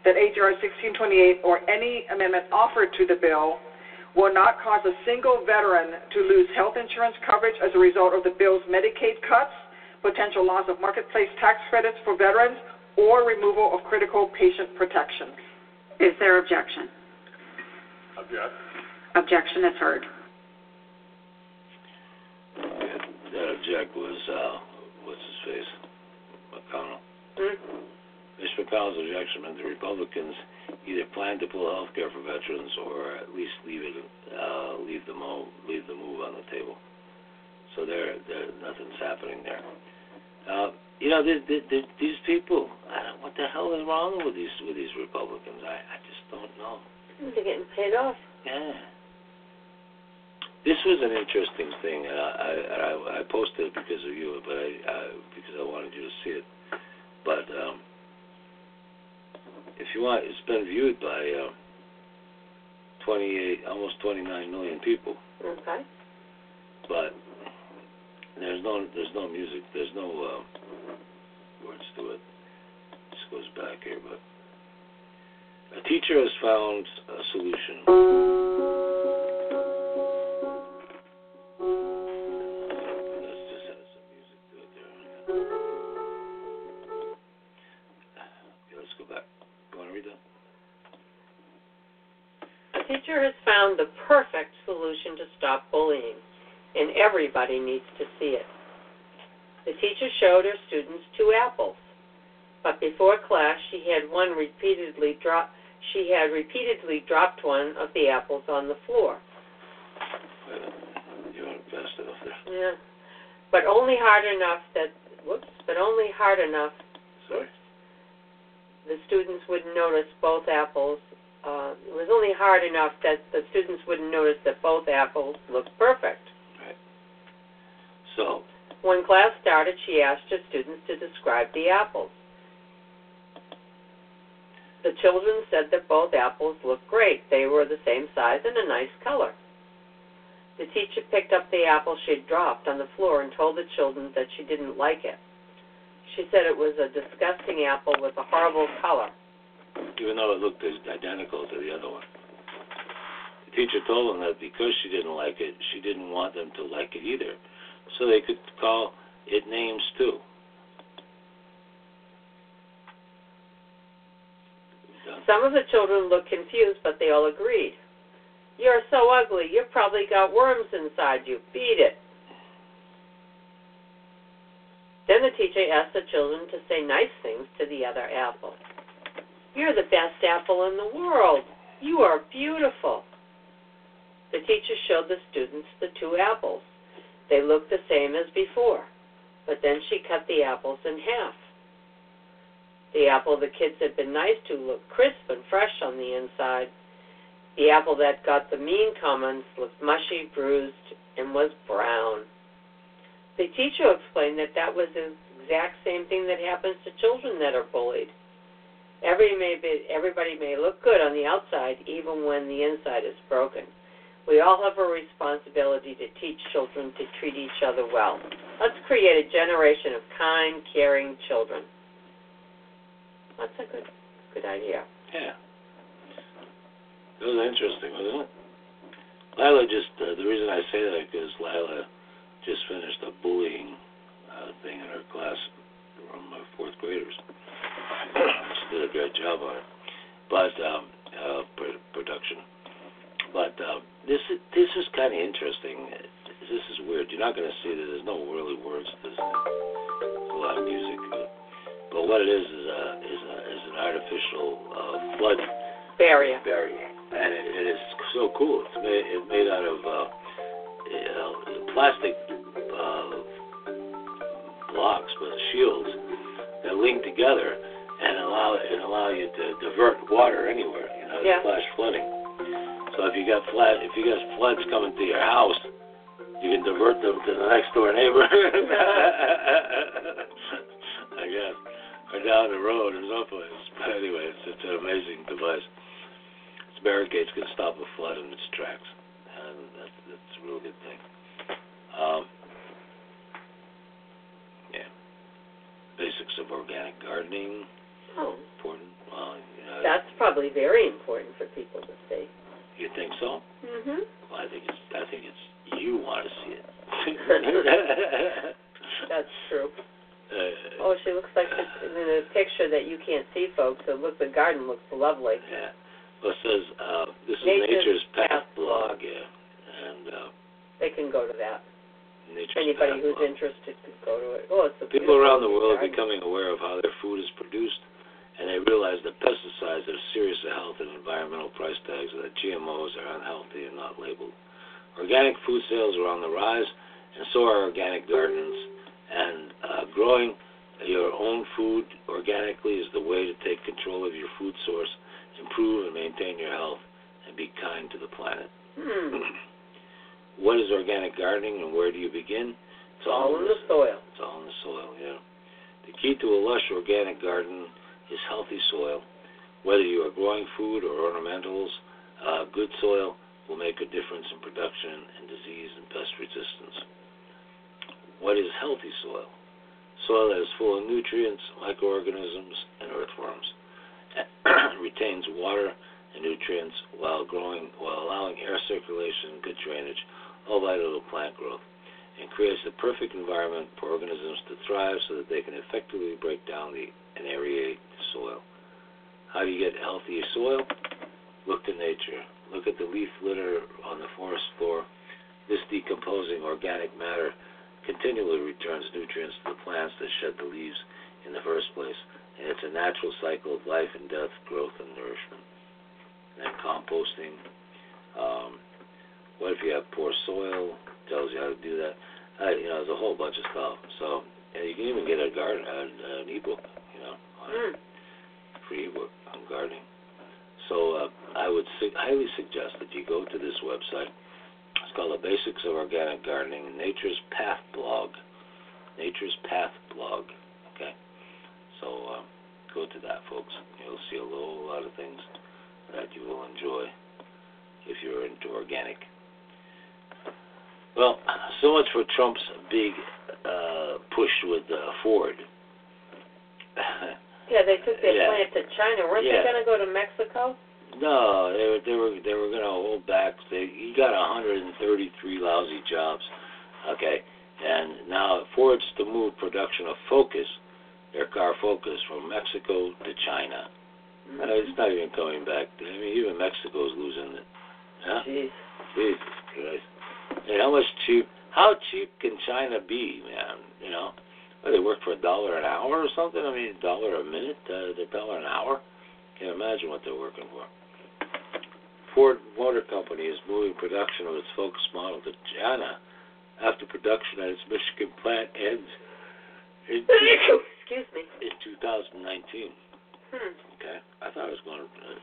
that H.R. 1628 or any amendment offered to the bill will not cause a single veteran to lose health insurance coverage as a result of the bill's Medicaid cuts, potential loss of marketplace tax credits for veterans, or removal of critical patient protections. Is there objection? Object. Objection is heard. That object was, uh, what's his face? McConnell. Hmm? Mitch McConnell's objection meant the Republicans either plan to pull health care for veterans or at least leave it, uh, leave the move, leave the move on the table. So there, there, nothing's happening there. Uh, you know, th th th these people, I don't, what the hell is wrong with these with these Republicans? I, I just don't know. They're getting paid off. Yeah. This was an interesting thing, and I, I, and I, I posted it because of you, but I, I because I wanted you to see it. But um, if you want, it's been viewed by uh, 28, almost 29 million people. Okay. But there's no, there's no music, there's no uh, words to it. Goes back here, but a teacher has found a solution. Let's just add some music to it there. Okay, let's go back. Want to read that? A teacher has found the perfect solution to stop bullying, and everybody needs to see it. The teacher showed her students two apples, but before class she had one repeatedly drop. She had repeatedly dropped one of the apples on the floor. Wait a minute. You weren't fast enough there. Yeah, but only hard enough that whoops, but only hard enough Sorry. the students wouldn't notice both apples. Uh, it was only hard enough that the students wouldn't notice that both apples looked perfect. Right. So, When class started, she asked her students to describe the apples. The children said that both apples looked great. They were the same size and a nice color. The teacher picked up the apple she'd dropped on the floor and told the children that she didn't like it. She said it was a disgusting apple with a horrible color. even though it looked identical to the other one. The teacher told them that because she didn't like it, she didn't want them to like it either, so they could call it names too. Done. Some of the children looked confused, but they all agreed. You're so ugly. You've probably got worms inside you. Beat it. Then the teacher asked the children to say nice things to the other apple. You're the best apple in the world. You are beautiful. The teacher showed the students the two apples. They looked the same as before, but then she cut the apples in half. The apple the kids had been nice to looked crisp and fresh on the inside. The apple that got the mean comments looked mushy, bruised, and was brown. The teacher explained that that was the exact same thing that happens to children that are bullied. Every may be, everybody may look good on the outside, even when the inside is broken. We all have a responsibility to teach children to treat each other well. Let's create a generation of kind, caring children. That's a good, good idea. Yeah. It was interesting, wasn't it? Lila just, uh, the reason I say that is Lila just finished a bullying uh, thing in her class from uh, fourth graders. she did a great job on it. But, um, uh, pr- production. But um, this is, this is kind of interesting. this is weird. You're not going to see that there's no really words this. It's a lot of music. Uh, but what it is is a is a is an artificial uh, flood Barrier. barrier, and it, it is so cool. It's made it's made out of uh, you know, plastic uh, blocks, but shields that link together and allow and allow you to divert water anywhere. You know, Yeah. flash flooding. So if you got flat, if you got floods coming to your house, you can divert them to the next door neighbor. I guess, or down the road or someplace. But anyway, it's, it's an amazing device. Its barricades can stop a flood in its tracks, and that's that's a real good thing. Um, yeah, basics of organic gardening Oh, important. Well, you know, that's probably very important for people to see. you think so? Mhm. Well, I think it's I think it's you want to see it. That's true. Uh, Oh, she looks like she's in a picture that you can't see, folks. So look, the garden looks lovely. yeah. Well, it says uh, this is Nature's Nature's Path Path blog, yeah, and uh, They can go to that. Nature's Anybody Path who's blog. interested could go to it. Oh, it's a People around the world are becoming aware of how their food is produced, and they realize that pesticides are serious to health and environmental price tags, and that GMOs are unhealthy and not labeled. Organic food sales are on the rise, and so are organic gardens. And uh, growing your own food organically is the way to take control of your food source, improve and maintain your health, and be kind to the planet. Hmm. what is organic gardening, and where do you begin? It's all in the soil. It's all in the soil, yeah. The key to a lush organic garden is healthy soil. Whether you are growing food or ornamentals, uh, good soil will make a difference in production and disease and pest resistance. What is healthy soil? Soil that is full of nutrients, microorganisms, and earthworms. retains water and nutrients while growing, while allowing air circulation and good drainage, all vital to plant growth and creates the perfect environment for organisms to thrive so that they can effectively break down the and aerate the soil. How do you get healthy soil? Look to nature. Look at the leaf litter on the forest floor. This decomposing organic matter continually returns nutrients to the plants that shed the leaves in the first place. And it's a natural cycle of life and death, growth and nourishment. And then composting. Um, what if you have poor soil? Tells you how to do that. Uh, you know, there's a whole bunch of stuff. So, and you can even get a garden, uh, an ebook, you know, on Hmm. free ebook on gardening. So, uh, I would su- highly suggest that you go to this website. It's called The Basics of Organic Gardening, Nature's Path blog. Nature's Path blog. Okay. So, uh, go to that, folks. You'll see a whole lot of things that you will enjoy if you're into organic. Well, so much for Trump's big uh, push with uh, Ford. Yeah, they took their Yeah. plant to China. Weren't Yeah. they going to go to Mexico? No, they were they were they were going to hold back. They he got 133 lousy jobs. Okay, and now Ford's to move production of Focus, their car Focus, from Mexico to China. Mm-hmm. Uh, it's not even coming back. I mean, even Mexico's losing it. Huh? Jeez. Jesus Christ. And how much cheap? How cheap can China be, man? You know, well, they work for a dollar an hour or something. I mean, a dollar a minute, uh, a dollar an hour. Can't imagine what they're working for. Ford Motor Company is moving production of its Focus model to China after production at its Michigan plant ends in, Excuse me. in 2019. Hmm. Okay, I thought it was going to. Uh,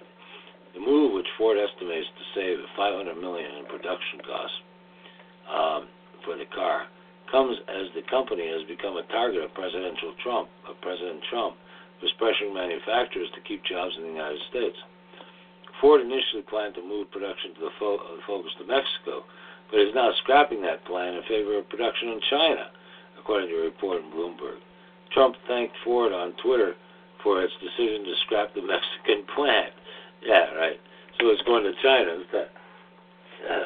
the move, which Ford estimates to save 500 million in production costs um, for the car, comes as the company has become a target of presidential Trump, of President Trump, who's pressuring manufacturers to keep jobs in the United States. Ford initially planned to move production to the fo- uh, Focus to Mexico, but is now scrapping that plan in favor of production in China, according to a report in Bloomberg. Trump thanked Ford on Twitter for its decision to scrap the Mexican plant. Yeah, right. So it's going to China. Uh,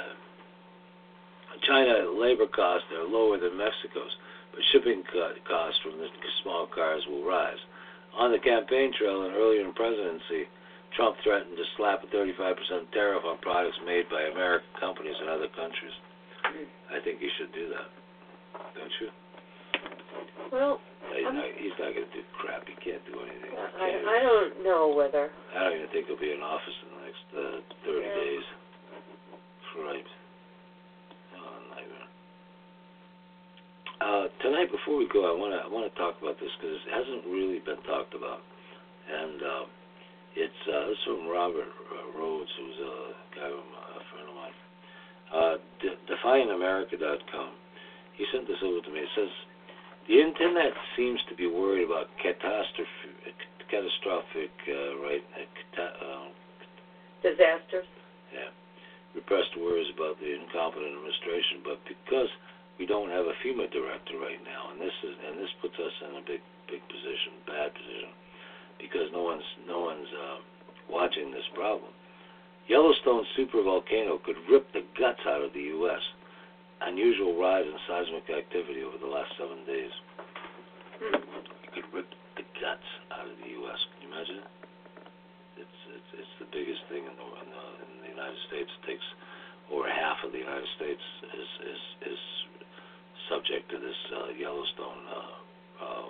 China labor costs are lower than Mexico's, but shipping costs from the small cars will rise. On the campaign trail and earlier in presidency, Trump threatened to slap a 35% tariff on products made by American companies in other countries. Hmm. I think he should do that, don't you? Well, he's I'm, not, not going to do crap. He can't do anything. Can't I, do I don't know whether. I don't even think he'll be in office in the next uh, 30 yeah. days. Right. Oh, nightmare. Uh, tonight, before we go, I want to I want to talk about this because it hasn't really been talked about, and. Uh, it's uh, this from Robert uh, Rhodes, who's a guy, from, a friend of mine. Uh, De-. He sent this over to me. It says the internet seems to be worried about catastrophe, catastrophic, uh, right? Uh, cata- uh, Disasters. yeah, repressed worries about the incompetent administration, but because we don't have a FEMA director right now, and this is and this puts us in a big big position, bad position, because no one's no one's uh, watching this problem. Yellowstone supervolcano could rip the guts out of the U.S. Unusual rise in seismic activity over the last seven days. It could rip the guts out of the U.S. Can you imagine? It's it's it's the biggest thing in the in the, in the United States. It takes over half of the United States is is is subject to this uh, Yellowstone uh, uh,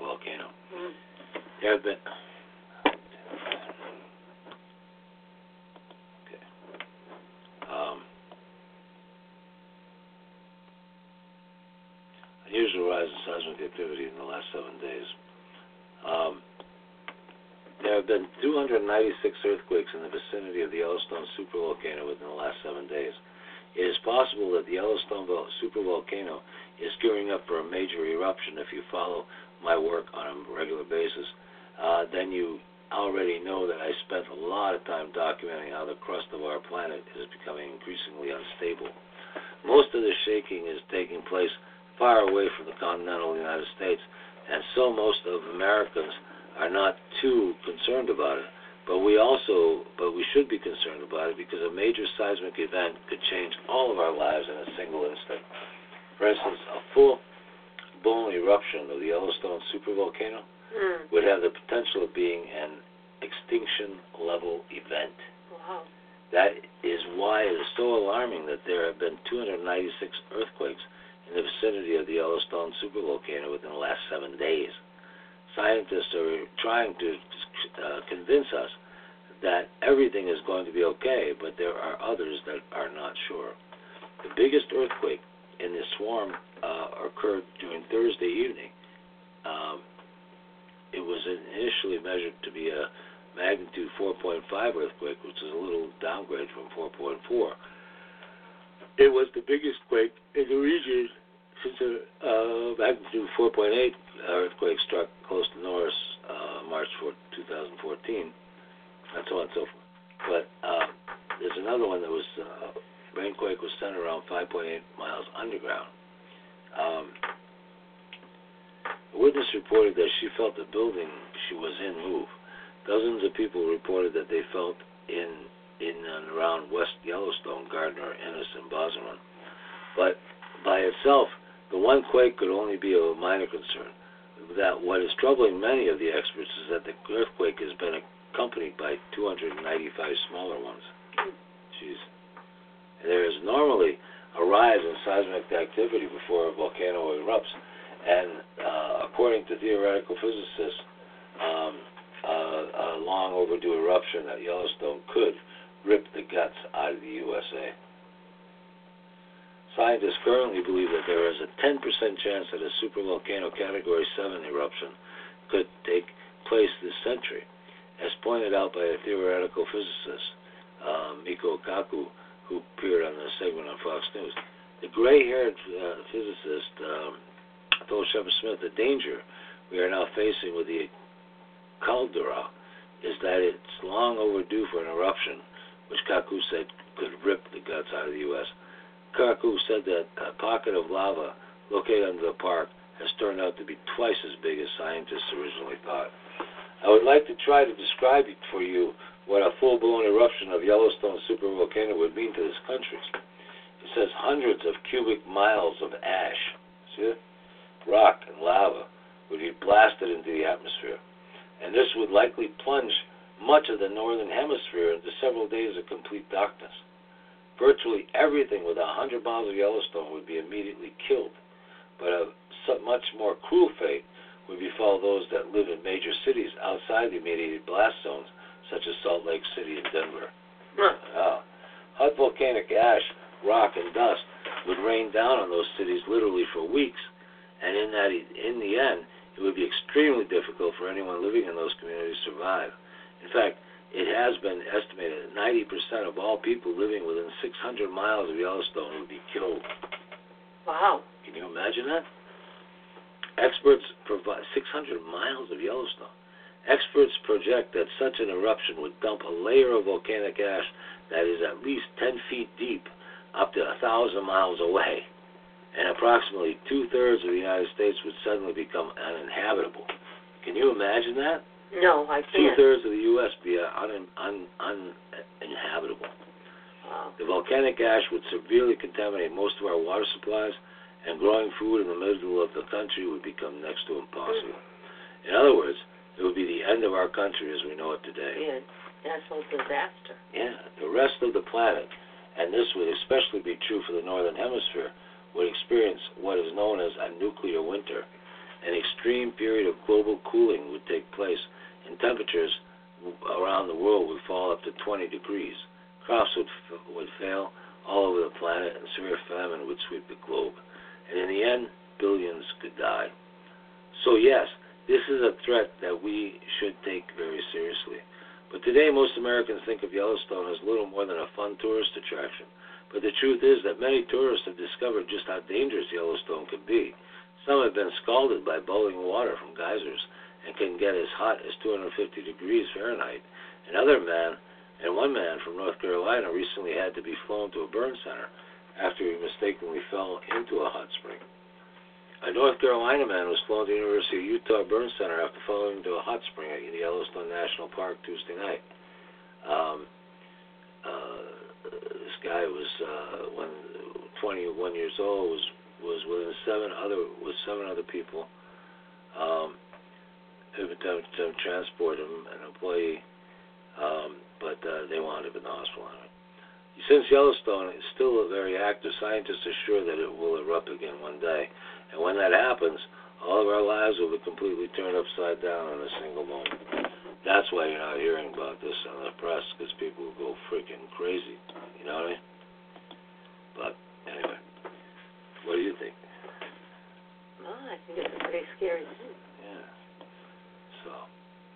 volcano. There have been. Okay. Um, unusual rise in seismic activity in the last seven days. Um, there have been 296 earthquakes in the vicinity of the Yellowstone supervolcano within the last seven days. It is possible that the Yellowstone vol- supervolcano is gearing up for a major eruption. If you follow my work on a regular basis, uh, then you already know that I spent a lot of time documenting how the crust of our planet is becoming increasingly unstable. Most of the shaking is taking place far away from the continental United States, and so most of Americans are not too concerned about it. But we also, but we should be concerned about it because a major seismic event could change all of our lives in a single instant. For instance, a full-blown eruption of the Yellowstone supervolcano Hmm. would have the potential of being an extinction-level event. Wow. That is why it is so alarming that there have been 296 earthquakes in the vicinity of the Yellowstone supervolcano within the last seven days. Scientists are trying to uh, convince us that everything is going to be okay, but there are others that are not sure. The biggest earthquake in this swarm uh, occurred during Thursday evening. Um, it was initially measured to be a magnitude 4.5 earthquake, which is a little downgrade from 4.4. It was the biggest quake in the region since a uh, magnitude 4.8 earthquake struck close to Norris uh, March 4, 2014, and so on and so forth. But uh, there's another one that was uh, rainquake was centered around 5.8 miles underground. Um, a witness reported that she felt the building she was in move. Dozens of people reported that they felt in in and around West Yellowstone, Gardiner, Ennis, and Bozeman. But by itself, the one quake could only be of a minor concern. That what is troubling many of the experts is that the earthquake has been accompanied by 295 smaller ones. Jeez. There is normally a rise in seismic activity before a volcano erupts, and uh, according to theoretical physicists, um, uh, a long overdue eruption at Yellowstone could rip the guts out of the USA. Scientists currently believe that there is a 10% chance that a supervolcano Category 7 eruption could take place this century, as pointed out by a theoretical physicist, uh, Michio Kaku, who appeared on the segment on Fox News. The gray-haired uh, physicist um, told Shepard Smith the danger we are now facing with the caldera is that it's long overdue for an eruption, which Kaku said could rip the guts out of the U.S. Kaku said that a pocket of lava located under the park has turned out to be twice as big as scientists originally thought. I would like to try to describe it for you what a full-blown eruption of Yellowstone supervolcano would mean to this country. It says hundreds of cubic miles of ash, see rock and lava would be blasted into the atmosphere, and this would likely plunge much of the northern hemisphere into several days of complete darkness. Virtually everything within 100 miles of Yellowstone would be immediately killed, but a much more cruel fate would befall those that live in major cities outside the immediate blast zones, such as Salt Lake City and Denver. Huh. Wow. Hot volcanic ash, rock, and dust would rain down on those cities literally for weeks, and in that, in the end, it would be extremely difficult for anyone living in those communities to survive. In fact, it has been estimated that 90% of all people living within 600 miles of Yellowstone would be killed. Wow. Can you imagine that? Experts provide 600 miles of Yellowstone. Experts project that such an eruption would dump a layer of volcanic ash that is at least 10 feet deep up to thousand miles away, and approximately two thirds of the United States would suddenly become uninhabitable. Can you imagine that? No, I can't. Two thirds of the U.S. be un, un, un, uninhabitable. Wow. The volcanic ash would severely contaminate most of our water supplies, and growing food in the middle of the country would become next to impossible. Mm. In other words, it would be the end of our country as we know it today. Be a national disaster. Yeah, the rest of the planet, and this would especially be true for the northern hemisphere, would experience what is known as a nuclear winter. An extreme period of global cooling would take place, and temperatures around the world would fall up to 20 degrees. Crops would, f- would fail all over the planet, and severe famine would sweep the globe. And in the end, billions could die. So, yes, this is a threat that we should take very seriously. But today, most Americans think of Yellowstone as little more than a fun tourist attraction. But the truth is that many tourists have discovered just how dangerous Yellowstone can be. Some have been scalded by boiling water from geysers and can get as hot as 250 degrees Fahrenheit. Another man, and one man from North Carolina recently had to be flown to a burn center after he mistakenly fell into a hot spring. A North Carolina man was flown to the University of Utah Burn Center after falling into a hot spring at Yellowstone National Park Tuesday night. Um, uh, this guy was uh, when 21 years old was was with seven other with seven other people. Um, who attempted to transport him, an employee, um, but uh, they wound up in the hospital. Since Yellowstone is still a very active, scientists are sure that it will erupt again one day. And when that happens, all of our lives will be completely turned upside down in a single moment. That's why you're not hearing about this on the press, because people will go freaking crazy. You know what I mean? But anyway, what do you think? Well, I think it's a pretty scary thing. Yeah. So,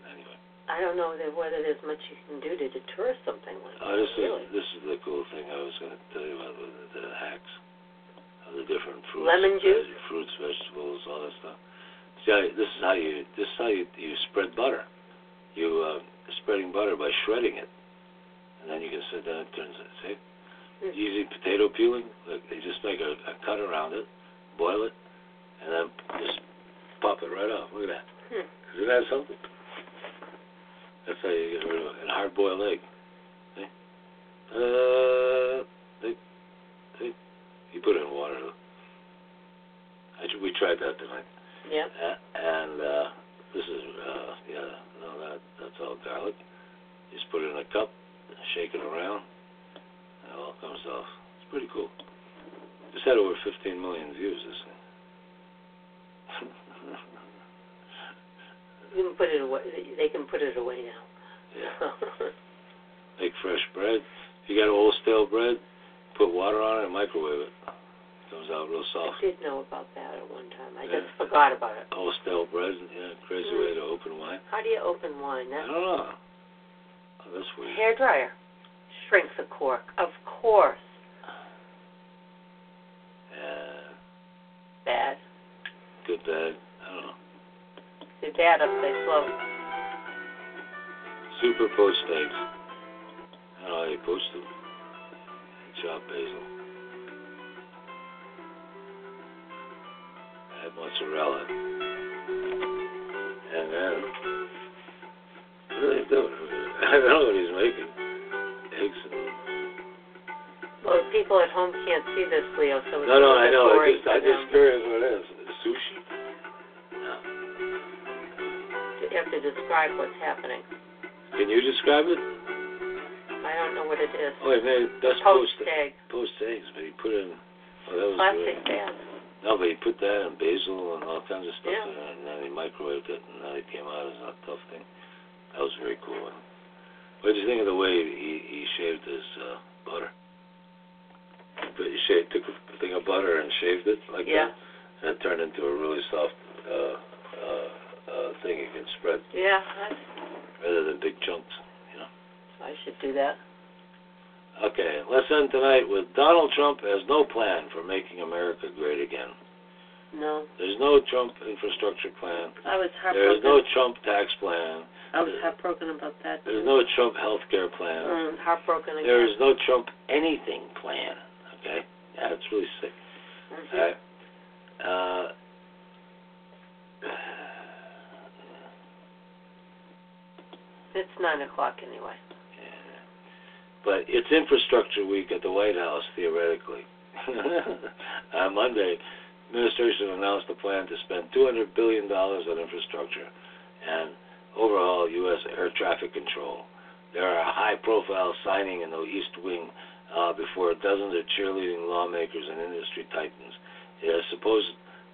anyway. I don't know that whether there's much you can do to deter something like Oh, that. this really. is this is the cool thing I was going to tell you about the, the hacks the different fruits, Lemon juice? veg- fruits, vegetables, all that stuff. See, how- this is how you this is how you you spread butter. You uh, spreading butter by shredding it, and then you can sit down and turns it. See, Hmm. easy potato peeling. Like they just make a, a cut around it, boil it, and then just pop it right off. Look at that. Hmm. Isn't that something? That's how you get rid of it. And hard boiled egg. See? Uh, they, they, you put it in water. I, we tried that tonight. Yep. A- and uh, this is, uh, yeah, no, that that's all garlic. You just put it in a cup, shake it around, and it all comes off. It's pretty cool. Just had over 15 million views this thing. You can put it away. They can put it away now. yeah. Make fresh bread. If you got old stale bread, put water on it and microwave it. Real I soft. did know about that at one time. I Yeah. just forgot about it. Old stale bread, yeah, crazy mm. way to open wine. How do you open wine? I don't know. Oh, that's weird. hair dryer. Shrinks a cork. Of course. Yeah, Bad. good bad. I don't know. They're bad up they float. Super poached eggs. I don't know how you poach them. Chopped basil. Mozzarella. And then, what are they doing? I don't know what he's making. Eggs and Well, people at home can't see this, Leo, so it's No, no, I know. I just, I just curious what it is. Sushi? No. You have to describe what's happening. Can you describe it? I don't know what it is. Oh, he made that's Poached poached, egg. poached eggs, but he put in. Oh, that was Plastic good. No, but he put that in basil and all kinds of stuff Yeah. in it, and then he microwaved it, and then it came out as a tough thing. That was very cool. And what did you think of the way he he shaved his uh, butter? But he shaved, took a thing of butter and shaved it like Yeah. that, and it turned into a really soft uh, uh, uh, thing you can spread Yeah, rather than big chunks. You know. I should do that. Okay, let's end tonight with Donald Trump has no plan for making America great again. No, There's no Trump infrastructure plan. I was heartbroken. There is no Trump tax plan. I was heartbroken about that. There's no Trump health care plan. Mm, heartbroken again. There is no Trump anything plan. Okay? Yeah, it's really sick. Mhm. All right. Uh, It's nine o'clock anyway. But it's infrastructure week at the White House, theoretically. On Monday, administration announced a plan to spend $200 billion on infrastructure and overhaul U.S. air traffic control. There are high-profile signing in the East Wing uh, before dozens of cheerleading lawmakers and industry titans. It is supposed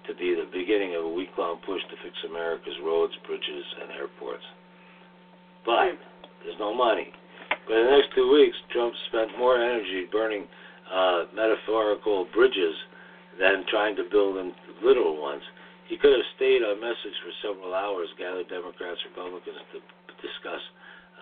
to be the beginning of a week-long push to fix America's roads, bridges, and airports. But there's no money. In the next two weeks, Trump spent more energy burning uh, metaphorical bridges than trying to build literal ones. He could have stayed on message for several hours, gathered Democrats, and Republicans to discuss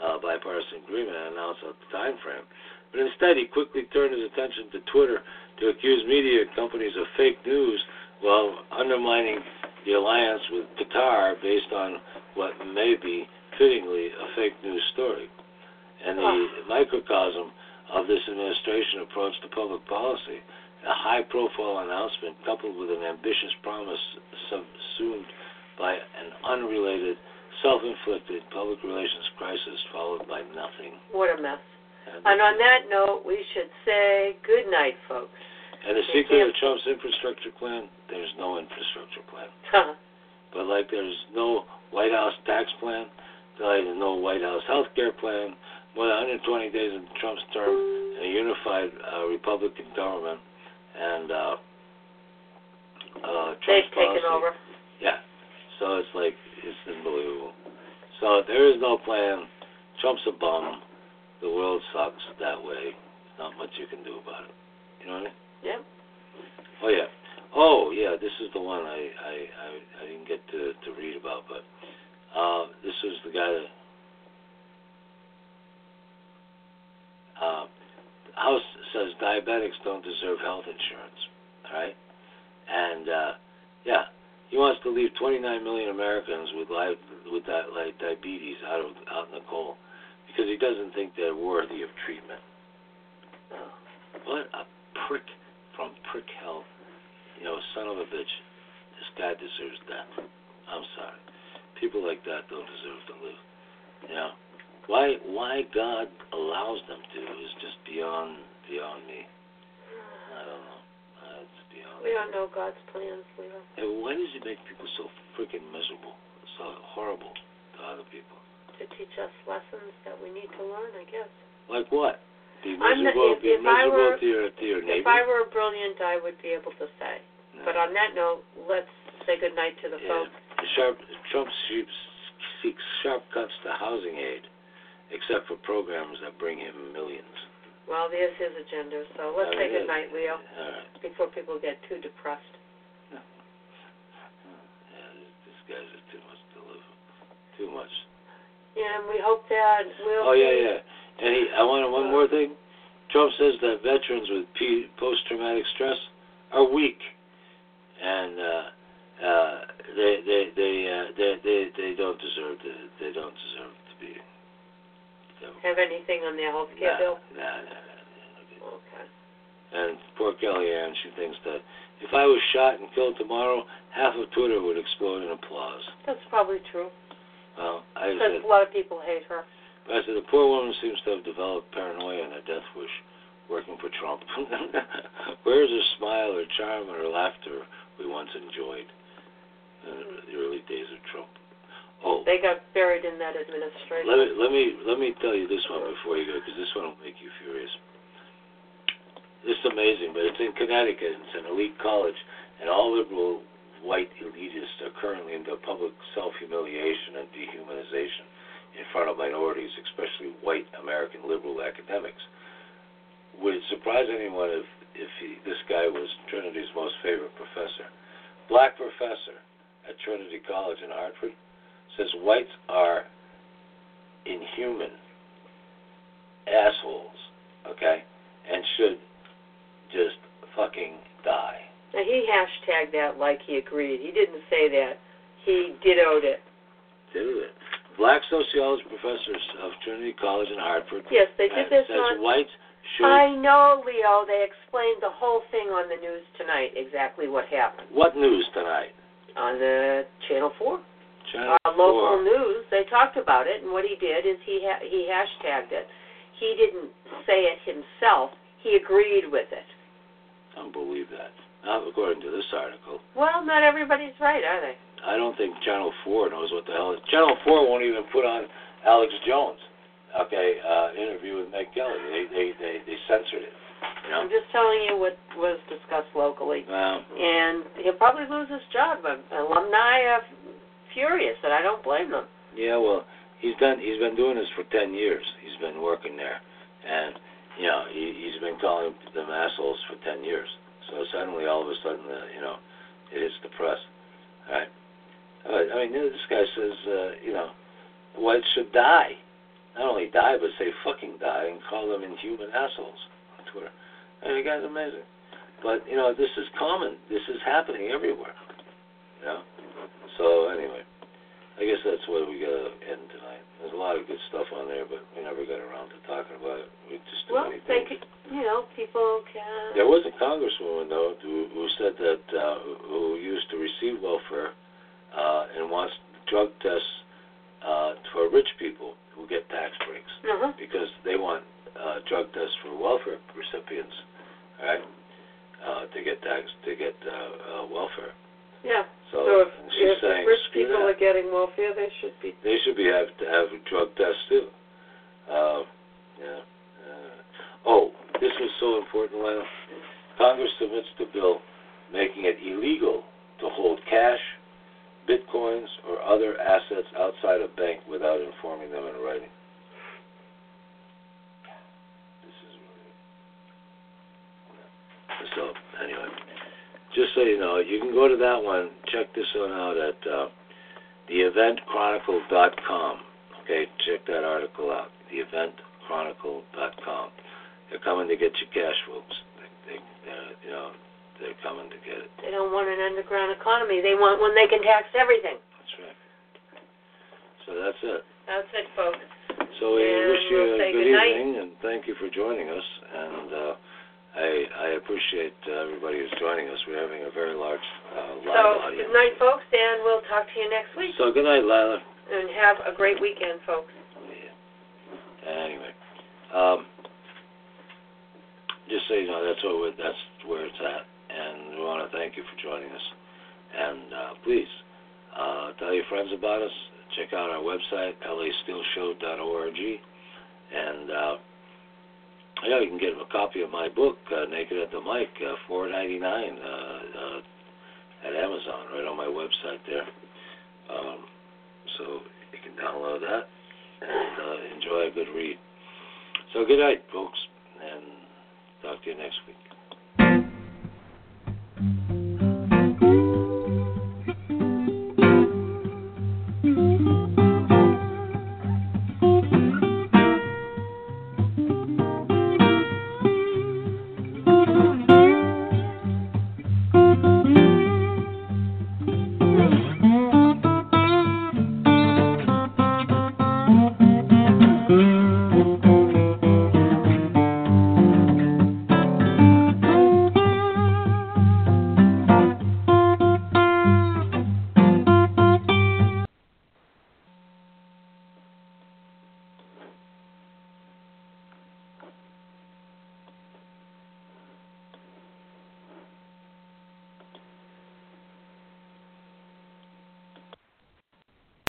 uh, bipartisan agreement, and announce a time frame. But instead, he quickly turned his attention to Twitter to accuse media companies of fake news while undermining the alliance with Qatar based on what may be fittingly a fake news story. And the microcosm of this administration approach to public policy, a high profile announcement coupled with an ambitious promise subsumed by an unrelated, self inflicted public relations crisis followed by nothing. What a mess. And, And on that note, we should say good night, folks. and the secret of Trump's infrastructure plan, there's no infrastructure plan. Huh. But like there's no White House tax plan, there's no White House health care plan, more than 120 days in Trump's term, a unified uh, Republican government, and uh, uh, Trump's They've taken over. Yeah. So it's like it's unbelievable. So there is no plan. Trump's a bum. The world sucks that way. Not much you can do about it. You know what I mean? Yep. Oh yeah. Oh yeah. This is the one I I I, I didn't get to to read about, but uh, this is the guy that. Uh, House says diabetics don't deserve health insurance. All right, and uh, yeah, he wants to leave 29 million Americans with life with that like diabetes out of out in the cold because he doesn't think they're worthy of treatment. What a prick from prick hell. You know, son of a bitch. This guy deserves death. I'm sorry. People like that don't deserve to live. You know, why why God allows them to is just beyond beyond me. I don't know. Uh, it's beyond. We don't know God's plans, Leo. And why does he make people so freaking miserable, so horrible to other people? To teach us lessons that we need to learn, I guess. Like what? Be miserable, if- be if I miserable were- to your to your neighbor. If. I were brilliant, I would be able to say. No. But on that note, let's say good night to the Yeah. folks. Sharp, Trump seeks sharp cuts to housing aid, except for programs that bring him millions. Well, there's his agenda, so let's say good night, Leo, right. before people get too depressed. Yeah, this- these guys are too much to live. Too much. Yeah, and we hope that we'll Oh yeah, yeah. And he, I want one more thing. Trump says that veterans with P, post-traumatic stress are weak, and uh, uh, they they they, uh, they they they don't deserve to they don't deserve to be. Have anything on their health care bill. nah, nah, nah. Okay. And poor Kellyanne, she thinks that if I was shot and killed tomorrow, half of Twitter would explode in applause. That's probably true. Well, I Because said, a lot of people hate her. I said the poor woman seems to have developed paranoia and her death wish, working for Trump. Where's her smile, her charm, and her laughter we once enjoyed in the early days of Trump? Oh, They got buried in that administration. let me let me let me tell you this one before you go, because this one will make you furious. This is amazing, but it's in Connecticut. It's an elite college, and all liberal white elitists are currently into public self-humiliation and dehumanization in front of minorities, especially white American liberal academics. Would it surprise anyone if, if he, this guy was Trinity's most favorite professor? Black professor at Trinity College in Hartford says whites are inhuman assholes, okay, and should just fucking die. Now, he hashtagged that like he agreed. He didn't say that. He dittoed it. Did it? Black sociology professors of Trinity College in Hartford Yes, they did this says on. whites should. I know, Leo. They explained the whole thing on the news tonight, exactly what happened. What news tonight? On the Channel 4. Channel Our local 4. news, they talked about it, and what he did is he ha- he hashtagged it. He didn't say it himself. He agreed with it. I Don't believe that. Not according to this article. Well, not everybody's right, are they? I don't think Channel 4 knows what the hell is. Channel 4 won't even put on Alex Jones. Okay, uh, interview with Meg Kelly. They they they, they censored it. You know. I'm just telling you what was discussed locally. Well, And he'll probably lose his job. But alumni are furious, and I don't blame them. yeah. Well, he's done. He's been doing this for ten years. He's been working there, and you know he he's been calling them assholes for ten years. So suddenly, all of a sudden, uh, you know, it hits the press. All right. I mean, this guy says, uh, you know, whites should die. Not only die, but say fucking die and call them inhuman assholes on Twitter. And the guy's amazing. But, you know, this is common. This is happening everywhere. You know? So, anyway, I guess that's where we got to end tonight. There's a lot of good stuff on there, but we never got around to talking about it. We just too Well, many they things. could, you know, people can. There was a congresswoman though who, who said that uh, who used to receive welfare uh, and wants drug tests uh, for rich people who get tax breaks Uh-huh. because they want uh, drug tests for welfare recipients, right? Uh, to get tax to get uh, uh, welfare. Yeah. So, So if, if saying rich people that. are getting welfare, they should be. They should be have to have drug tests too. Uh, yeah. Uh, oh, this was so important, Lionel. Congress submits the bill making it illegal to hold cash, bitcoins, or other assets outside a bank without informing them in writing. This is really. So anyway, just so you know, you can go to that one. Check this one out at. Uh, theeventchronicle.com. Okay, check that article out. Theeventchronicle.com. They're coming to get your cash, folks. They, they, you know, they're coming to get it. They don't want an underground economy. They want one they can tax everything. That's right. So that's it. That's it, folks. So we And wish you we'll a good good evening, and thank you for joining us. And uh, I I appreciate uh, everybody who's joining us. We're having a very large uh, live So, audience. good night, folks, and we'll talk to you next week. So good night, Lila. And have a great weekend, folks. Yeah. Anyway, um, just so you know, that's where we're, that's where it's at, and we want to thank you for joining us. And uh, please uh, tell your friends about us. Check out our website, lasteelshow.org, and uh, yeah, you can get a copy of my book, uh, Naked at the Mic, uh, four ninety nine uh, uh, at Amazon, right on my website there. Um, so you can download that and uh, enjoy a good read. So good night, folks, and talk to you next week.